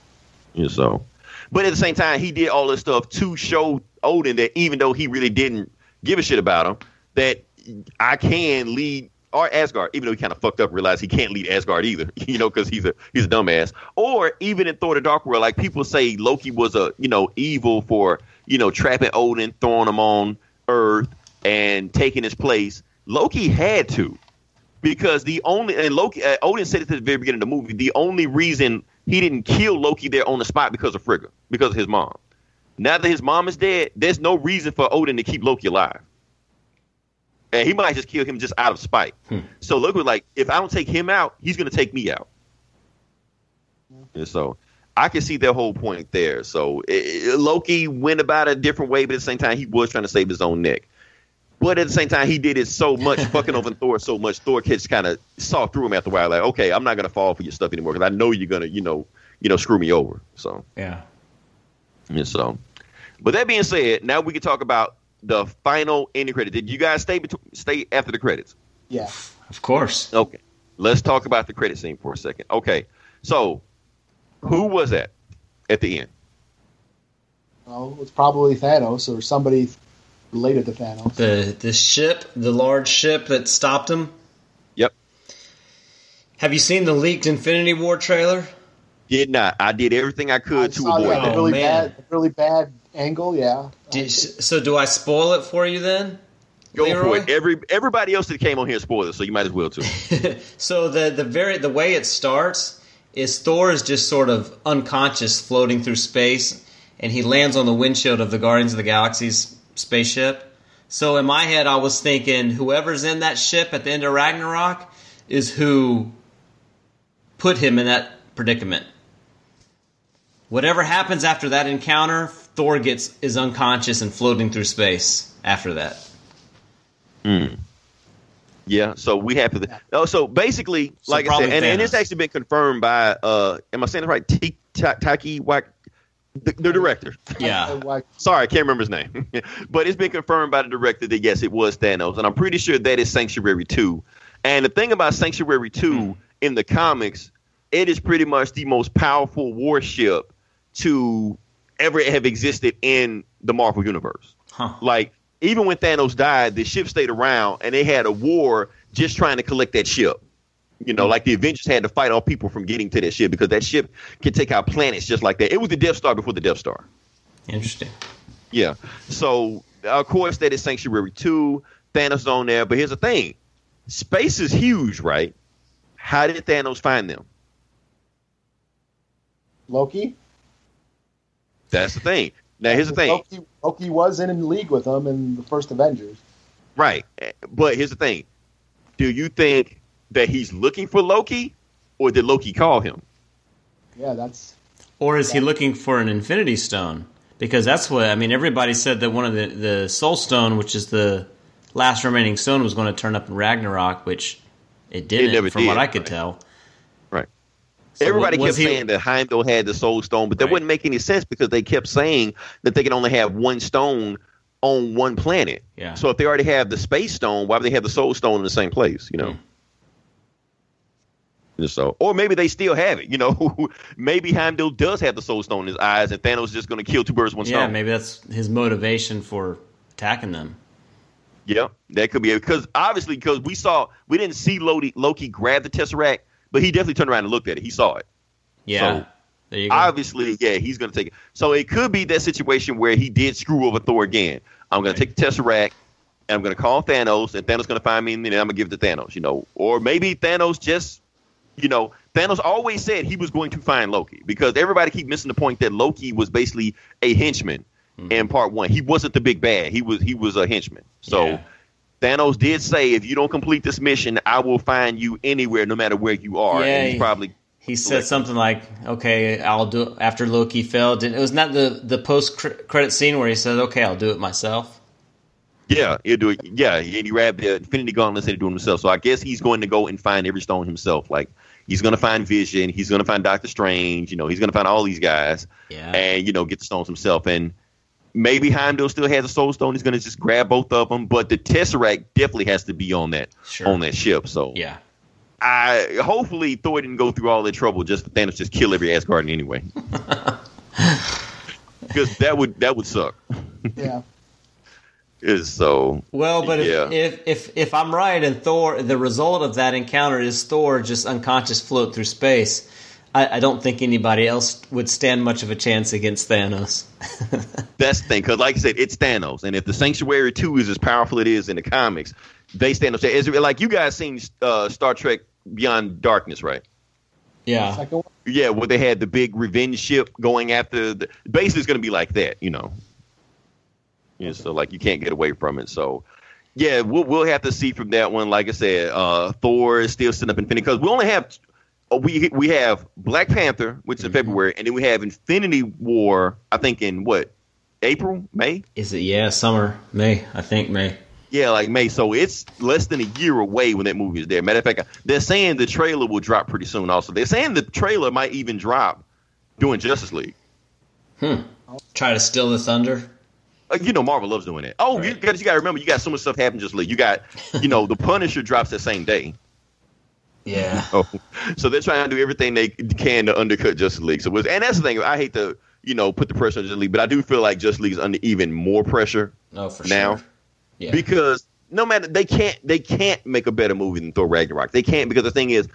Yeah, so, but at the same time, he did all this stuff to show Odin that even though he really didn't give a shit about him, that I can lead or Asgard, even though he kind of fucked up, realized he can't lead Asgard either, (laughs) you know, because he's a he's a dumbass. Or even in Thor: The Dark World, like people say, Loki was a you know evil for you know trapping Odin, throwing him on Earth, and taking his place. Loki had to because the only and Loki uh, Odin said it at the very beginning of the movie. The only reason he didn't kill Loki there on the spot because of Frigga, because of his mom. Now that his mom is dead, there's no reason for Odin to keep Loki alive. And he might just kill him just out of spite. So Loki was like, if I don't take him out, he's going to take me out. And so I can see their whole point there. So eh, Loki went about it a different way, but at the same time, he was trying to save his own neck. But at the same time, he did it so much, (laughs) fucking over Thor so much. Thor kids kind of saw through him after a while. Like, okay, I'm not gonna fall for your stuff anymore because I know you're gonna, you know, you know, screw me over. So, Yeah. and so. But that being said, now we can talk about the final ending credit. Did you guys stay between, stay after the credits? Yeah. Of course. Okay, let's talk about the credit scene for a second. Okay, so who was that at the end? Well, it's probably Thanos or somebody related to Thanos. The the ship, the large ship that stopped him. Yep, Have you seen the leaked Infinity War trailer? did not. I did everything I I could to saw, avoid yeah, Oh, the really man. bad, really bad angle. Yeah. Did, so do I spoil it for you then? Go Leroy? for it. Every everybody else that came on here spoiled it, so you might as well too. (laughs) So the the very the way it starts is Thor is just sort of unconscious, floating through space, and he lands on the windshield of the Guardians of the Galaxy's spaceship. So in my head, I was thinking whoever's in that ship at the end of Ragnarok is who put him in that predicament. Whatever happens after that encounter, Thor gets is unconscious and floating through space after that. Yeah, so we have to. Oh, so basically, So like I said, and, and it's actually been confirmed by. uh Am I saying it right? T- Ta- Taki Wak, the, the director. Yeah. Sorry, I can't remember his name, (laughs) but it's been confirmed by the director that yes, it was Thanos, and I'm pretty sure that is Sanctuary Two. And the thing about Sanctuary Two Hmm. in the comics, it is pretty much the most powerful warship to ever have existed in the Marvel universe. Huh. Like even when Thanos died, the ship stayed around, and they had a war just trying to collect that ship. You know, hmm. like the Avengers had to fight all people from getting to that ship because that ship can take out planets just like that. It was the Death Star before the Death Star. Interesting. Yeah. So of course that is Sanctuary Two. Thanos is on there, but here's the thing: space is huge, right? How did Thanos find them? Loki. That's the thing. Now here's the thing, Loki, Loki was in league with them in the first Avengers. right? But here's the thing: Do you think that he's looking for Loki, or did Loki call him? Yeah, that's Or is he looking for an Infinity Stone? Because that's what I mean. Everybody said that one of the the Soul Stone, which is the last remaining stone, was going to turn up in Ragnarok, which it didn't, never from what I could right. tell. So Everybody kept saying that Heimdall had the Soul Stone, but that Right. wouldn't make any sense because they kept saying that they can only have one stone on one planet. Yeah. So if they already have the Space Stone, why would they have the Soul Stone in the same place? You know. Hmm. And So, or maybe they still have it. You know, (laughs) maybe Heimdall does have the Soul Stone in his eyes, and Thanos is just going to kill two birds with one Yeah, stone. Yeah, maybe that's his motivation for attacking them. Yeah, that could be it. Because obviously, because we saw, we didn't see Loki, Loki grab the Tesseract, but he definitely turned around and looked at it. He saw it. Yeah, So, there you go. obviously, yeah, he's going to take it. So it could be that situation where he did screw over Thor again. I'm going to take the Tesseract, and I'm going to call Thanos, and Thanos is going to find me, and then I'm going to give it to Thanos. You know, or maybe Thanos just, you know, Thanos always said he was going to find Loki because everybody keep missing the point that Loki was basically a henchman Hmm. in part one. He wasn't the big bad. He was he was a henchman. So. Yeah. Thanos did say, if you don't complete this mission, I will find you anywhere, no matter where you are. Yeah, and he's he- probably He said something like, "Okay, I'll do it after Loki failed." And It was not the the post credit scene where he said, "Okay, I'll do it myself." Yeah, he'll do it. Yeah, and he grabbed the Infinity Gauntlet and he do it himself. So I guess he's going to go and find every stone himself. Like he's going to find Vision, he's going to find Doctor Strange. You know, he's going to find all these guys, Yeah. and you know, get the stones himself. And maybe Heimdall still has a Soul Stone. He's going to just grab both of them. But the Tesseract definitely has to be on that Sure. on that ship. So Yeah. I hopefully Thor didn't go through all the trouble just for Thanos just kill every Asgardian anyway. (laughs) Because that would that would suck. yeah. (laughs) Is so Well, but if, if if if I'm right, and Thor, the result of that encounter is Thor just unconscious float through space. I, I don't think anybody else would stand much of a chance against Thanos. (laughs) That's the thing, because like I said, it's Thanos, and if the Sanctuary Two is as powerful as it is in the comics, they stand up. Is it like you guys seen uh, Star Trek Beyond Darkness, right? yeah, Yeah, where they had the big revenge ship going after. The, basically, it's going to be like that, you know. Yeah, so like you can't get away from it. So yeah, we'll we'll have to see from that one. Like I said, uh, Thor is still sitting up Infinity because we only have we we have Black Panther, which is in February, and then we have Infinity War. I think in what April, May. is it? Yeah, summer, May, I think May. Yeah, like May. So it's less than a year away when that movie is there. Matter of fact, they're saying the trailer will drop pretty soon. Also, they're saying the trailer might even drop doing Justice League. Hmm. Try to steal the thunder. Uh, you know, Marvel loves doing that. Oh, you, Right. got you got to remember, you got so much stuff happening Justice League. You got, you know, the Punisher drops that same day. Yeah. (laughs) Oh, so they're trying to do everything they can to undercut Justice League. So, it's- and that's the thing. I hate to, you know, put the pressure on Justice League, but I do feel like Justice League is under even more pressure Oh, for Now? sure. Yeah. because no matter they can't they can't make a better movie than Thor Ragnarok. They can't because the thing is,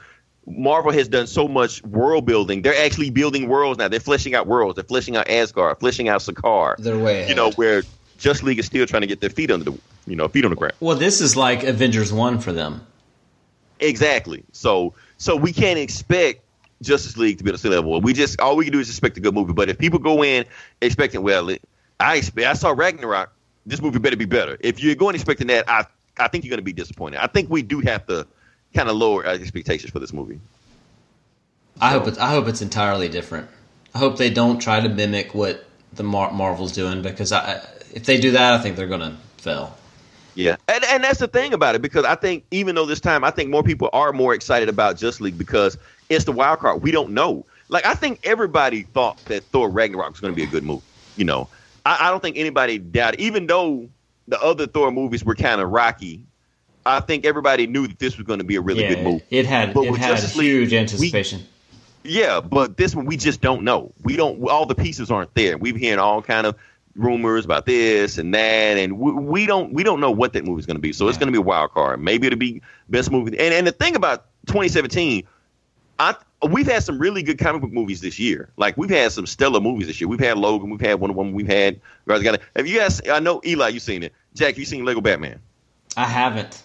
Marvel has done so much world building. They're actually building worlds now. They're fleshing out worlds. They're fleshing out Asgard, fleshing out Sakaar. They're way You know where Justice League is still trying to get their feet under the you know feet on the ground. well, this is like Avengers One for them. Exactly. So so we can't expect Justice League to be at the same level. We just all we can do is expect a good movie. But if people go in expecting, well, I expect I saw Ragnarok. This movie better be better. If you're going expecting that, I I think you're going to be disappointed. I think we do have to kind of lower our expectations for this movie. I hope it's I hope it's entirely different. I hope they don't try to mimic what the Mar- Marvel's doing because I, if they do that, I think they're gonna fail. Yeah, and and that's the thing about it because I think even though this time I think more people are more excited about Justice League because it's the wild card. We don't know. Like I think everybody thought that Thor Ragnarok was going to be a good movie. You know, I, I don't think anybody doubted, even though the other Thor movies were kind of rocky. I think everybody knew that this was going to be a really yeah, good movie. it had But it had Justice League, huge we- anticipation. Yeah, but this one we just don't know. We don't. All the pieces aren't there. We've hearing all kind of rumors about this and that, and we, we don't we don't know what that movie's going to be. So it's going to be a wild card. Maybe it'll be best movie. And and the thing about 2017, I we've had some really good comic book movies this year. Like we've had some stellar movies this year. We've had Logan. We've had Wonder Woman. We've had. Guys, got Have you guys? I know Eli. You seen it? Jack, you seen Lego Batman? I haven't.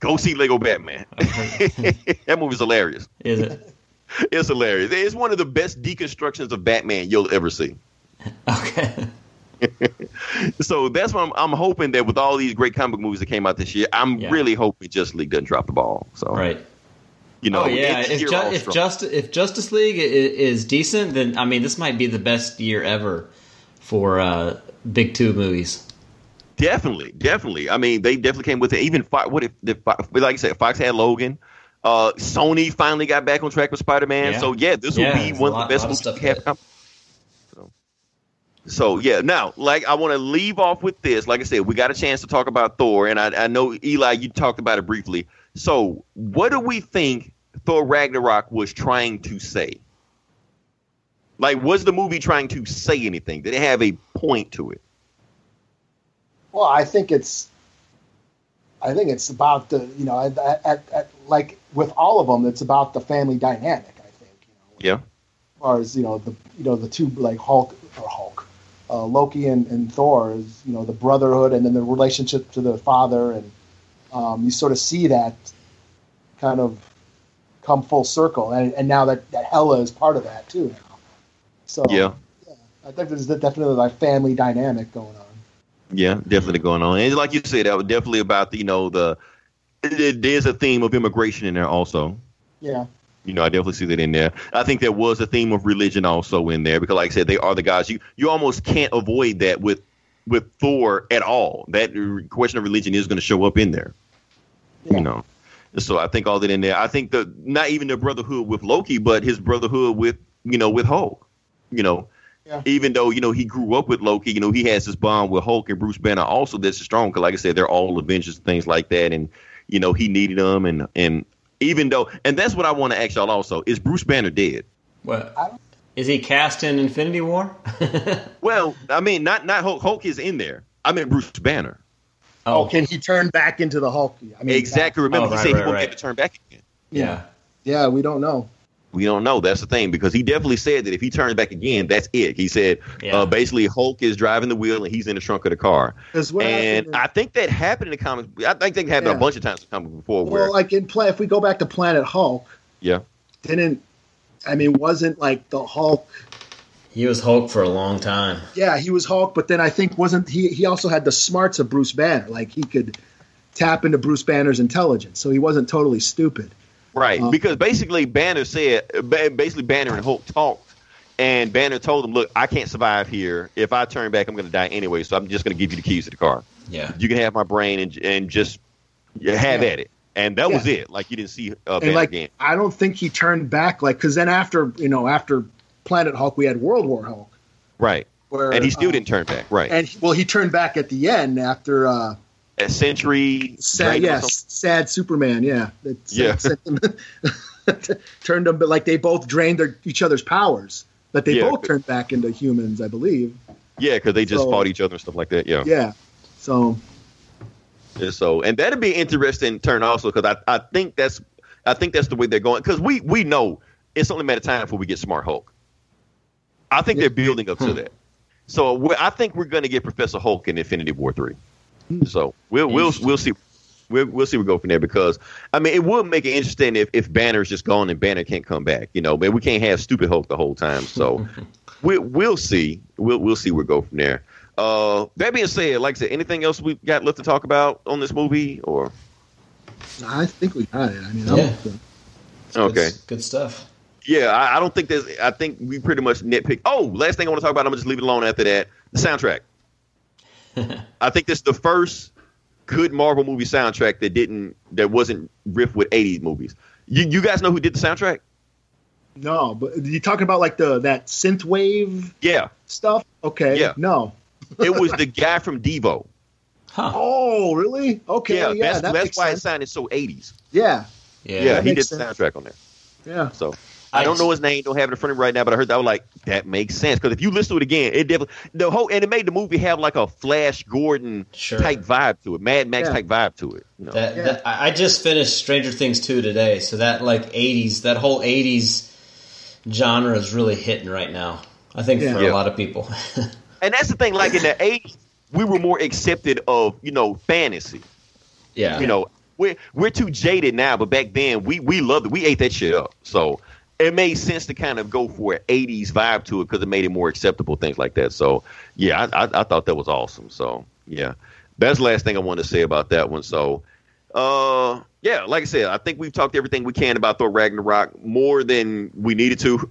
Go see Lego Batman. (laughs) that movie's hilarious. Is it? (laughs) It's hilarious. It's one of the best deconstructions of Batman you'll ever see. (laughs) Okay. (laughs) So that's what I'm, I'm hoping that with all these great comic movies that came out this year, I'm Yeah. really hoping Justice League doesn't drop the ball. So Right. you know, oh yeah. If, ju- if just if Justice League is decent, then I mean this might be the best year ever for uh, big two movies. definitely, definitely. I mean, they definitely came with it. Even Fox, what if, Fox- like I said, Fox had Logan. Uh, Sony finally got back on track with Spider Man. Yeah. So yeah, this Yeah, will be one of the best lot movies we have. Hit. come- So, so yeah, now like I want to leave off with this. Like I said, we got a chance to talk about Thor, and I, I know Eli, you talked about it briefly. So what do we think Thor Ragnarok was trying to say? Like, was the movie trying to say anything? Did it have a point to it? Well, I think it's, I think it's about the you know at, at, at like with all of them, it's about the family dynamic. I think you know, Yeah. as far as you know the you know the two like Hulk or Hulk, uh, Loki and, and Thor is you know the brotherhood and then the relationship to the father and um, you sort of see that kind of come full circle and, and now that, that Hela is part of that too now. So Yeah. yeah, I think there's definitely like family dynamic going on. Yeah, definitely going on. And like you said, that was definitely about the, you know the there's a theme of immigration in there also. Yeah. You know, I definitely see that in there. I think there was a theme of religion also in there because, like I said, they are the guys. You you almost can't avoid that with with Thor at all. That question of religion is going to show up in there. Yeah. You know, so I think all that in there. I think the not even the brotherhood with Loki, but his brotherhood with you know with Hulk. You know, Yeah. even though you know he grew up with Loki, you know he has this bond with Hulk and Bruce Banner also that's strong. Because like I said, they're all Avengers things like that, and you know he needed them, and and even though, and that's what I want to ask y'all also: is Bruce Banner dead? What is he cast in Infinity War? (laughs) Well, I mean, not not Hulk. Hulk is in there. I mean Bruce Banner. Oh. oh, can he turn back into the Hulk? I mean, exactly. Remember, Oh, he right, said he won't right. get to turn back again. yeah. that- yeah, we don't know. We don't know. That's the thing because he definitely said that if he turns back again, that's it. He said Yeah. uh, basically Hulk is driving the wheel and he's in the trunk of the car. 'Cause what And happened- I think that happened in the comics. I think that happened Yeah. a bunch of times in comics before. Where Well, like in play, if we go back to Planet Hulk, yeah, didn't I mean wasn't like the Hulk? He was Hulk for a long time. Yeah, he was Hulk, but then I think wasn't he? He also had the smarts of Bruce Banner. Like he could tap into Bruce Banner's intelligence, so he wasn't totally stupid. Right. Uh, because basically Banner said, basically Banner and Hulk talked, and Banner told him, "Look, I can't survive here. If I turn back, I'm going to die anyway. So I'm just going to give you the keys to the car." Yeah. You can have my brain and and just yeah, have Yeah. at it. And that was it. Like you didn't see uh, Banner like again. I don't think he turned back like because then after you know after Planet Hulk we had World War Hulk Right. where And he still uh, didn't turn back. Right. and well he turned back at the end after uh At Sentry. sad yes sad Superman yeah That Yeah. sent them- (laughs) turned them but like they both drained their, each other's powers but they Yeah. both turned back into humans I believe Yeah, because they just So- fought each other and stuff like that. Yeah. yeah so And so, and that'd be an interesting turn also because I, I think that's I think that's the way they're going because we we know it's only a matter of time before we get Smart Hulk. I think they're building up to hmm. that. So I think we're going to get Professor Hulk in Infinity War three. So we'll we'll we'll see. We'll, we'll see where we go from there because I mean it would make it interesting if, if Banner's just gone and Banner can't come back, you know. But we can't have stupid Hulk the whole time. So (laughs) we we'll see. We'll we'll see where we go from there. Uh, that being said, like I said, anything else we got left to talk about on this movie or I think we got it I mean Yeah. I'm- okay? Good, good stuff. Yeah, I, I don't think there's. I think we pretty much nitpick. Oh, last thing I want to talk about. I'm gonna just leave it alone after that. The soundtrack. I think this is the first good Marvel movie soundtrack that didn't that wasn't riff with 80s movies. You you guys know who did the soundtrack? no but you talking about like the that synth wave Yeah, stuff okay Yeah. no it was the guy from Devo. Huh. oh really okay Yeah, yeah, that's that that's why sense. it sounded so 80s. yeah Yeah. Yeah, he did makes the soundtrack on there. yeah So I don't know his name, don't have it in front of me right now, but I heard that I was like, that makes sense. Because if you listen to it again, it definitely the whole and it made the movie have like a Flash Gordon Sure. type vibe to it, Mad Max Yeah. type vibe to it. You know? That, Yeah. that I I just finished Stranger Things 2 today, so that like 80s, that whole 80s genre is really hitting right now. I think Yeah. for Yeah. a lot of people. (laughs) and that's the thing, like in the eighties, we were more accepted of, you know, fantasy. yeah. You know, we're we're too jaded now, but back then we we loved it. We ate that shit up. So it made sense to kind of go for an eighties vibe to it because it made it more acceptable, things like that. So yeah, I, I I thought that was awesome. So yeah. That's the last thing I want to say about that one. So uh yeah, like I said, I think we've talked everything we can about Thor Ragnarok more than we needed to.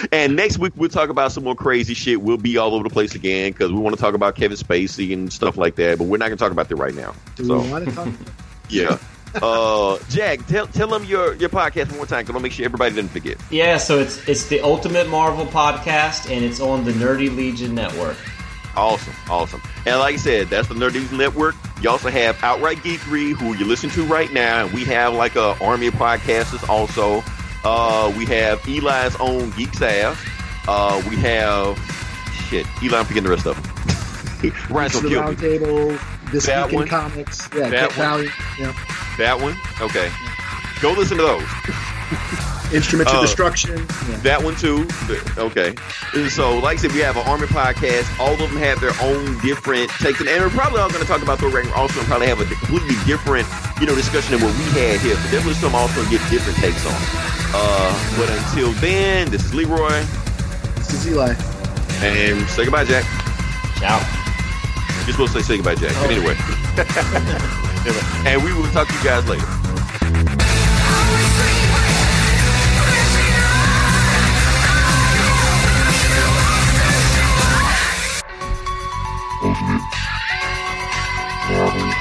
(laughs) and next week we'll talk about some more crazy shit. We'll be all over the place again because we want to talk about Kevin Spacey and stuff like that. But we're not going to talk about that right now. do So we want to talk (laughs) yeah, uh, Jack, tell tell them your your podcast one more time. Cause I want to make sure everybody didn't forget. Yeah, so it's it's the Ultimate Marvel podcast, and it's on the Nerdy Legion Network. Awesome, awesome. And like I said, that's the Nerdies Network. You also have Outright Geekery, who you listen to right now. We have like a army of podcasters also. Uh, we have Eli's own Geek Sav. Uh, we have shit. Eli, I'm forgetting the rest of them. (laughs) Ryan's to gonna the kill round me. table this That week in one. comics yeah That Get one. Valiant, yeah. That one, okay. Go listen to those. (laughs) instruments Uh, of destruction yeah. That one too. Okay. And so, like I said, we have an Army podcast. All of them have their own different takes, and we're probably all going to talk about Thor Ragnarok. Also, and probably have a completely different, you know, discussion than what we had here. But definitely some also get different takes on. Uh, but until then, this is Leroy, this is Eli and say goodbye, Jack. Ciao. You're supposed to say goodbye, by Jack. Oh. Anyway. (laughs) and we will talk to you guys later. Ultimate Marvel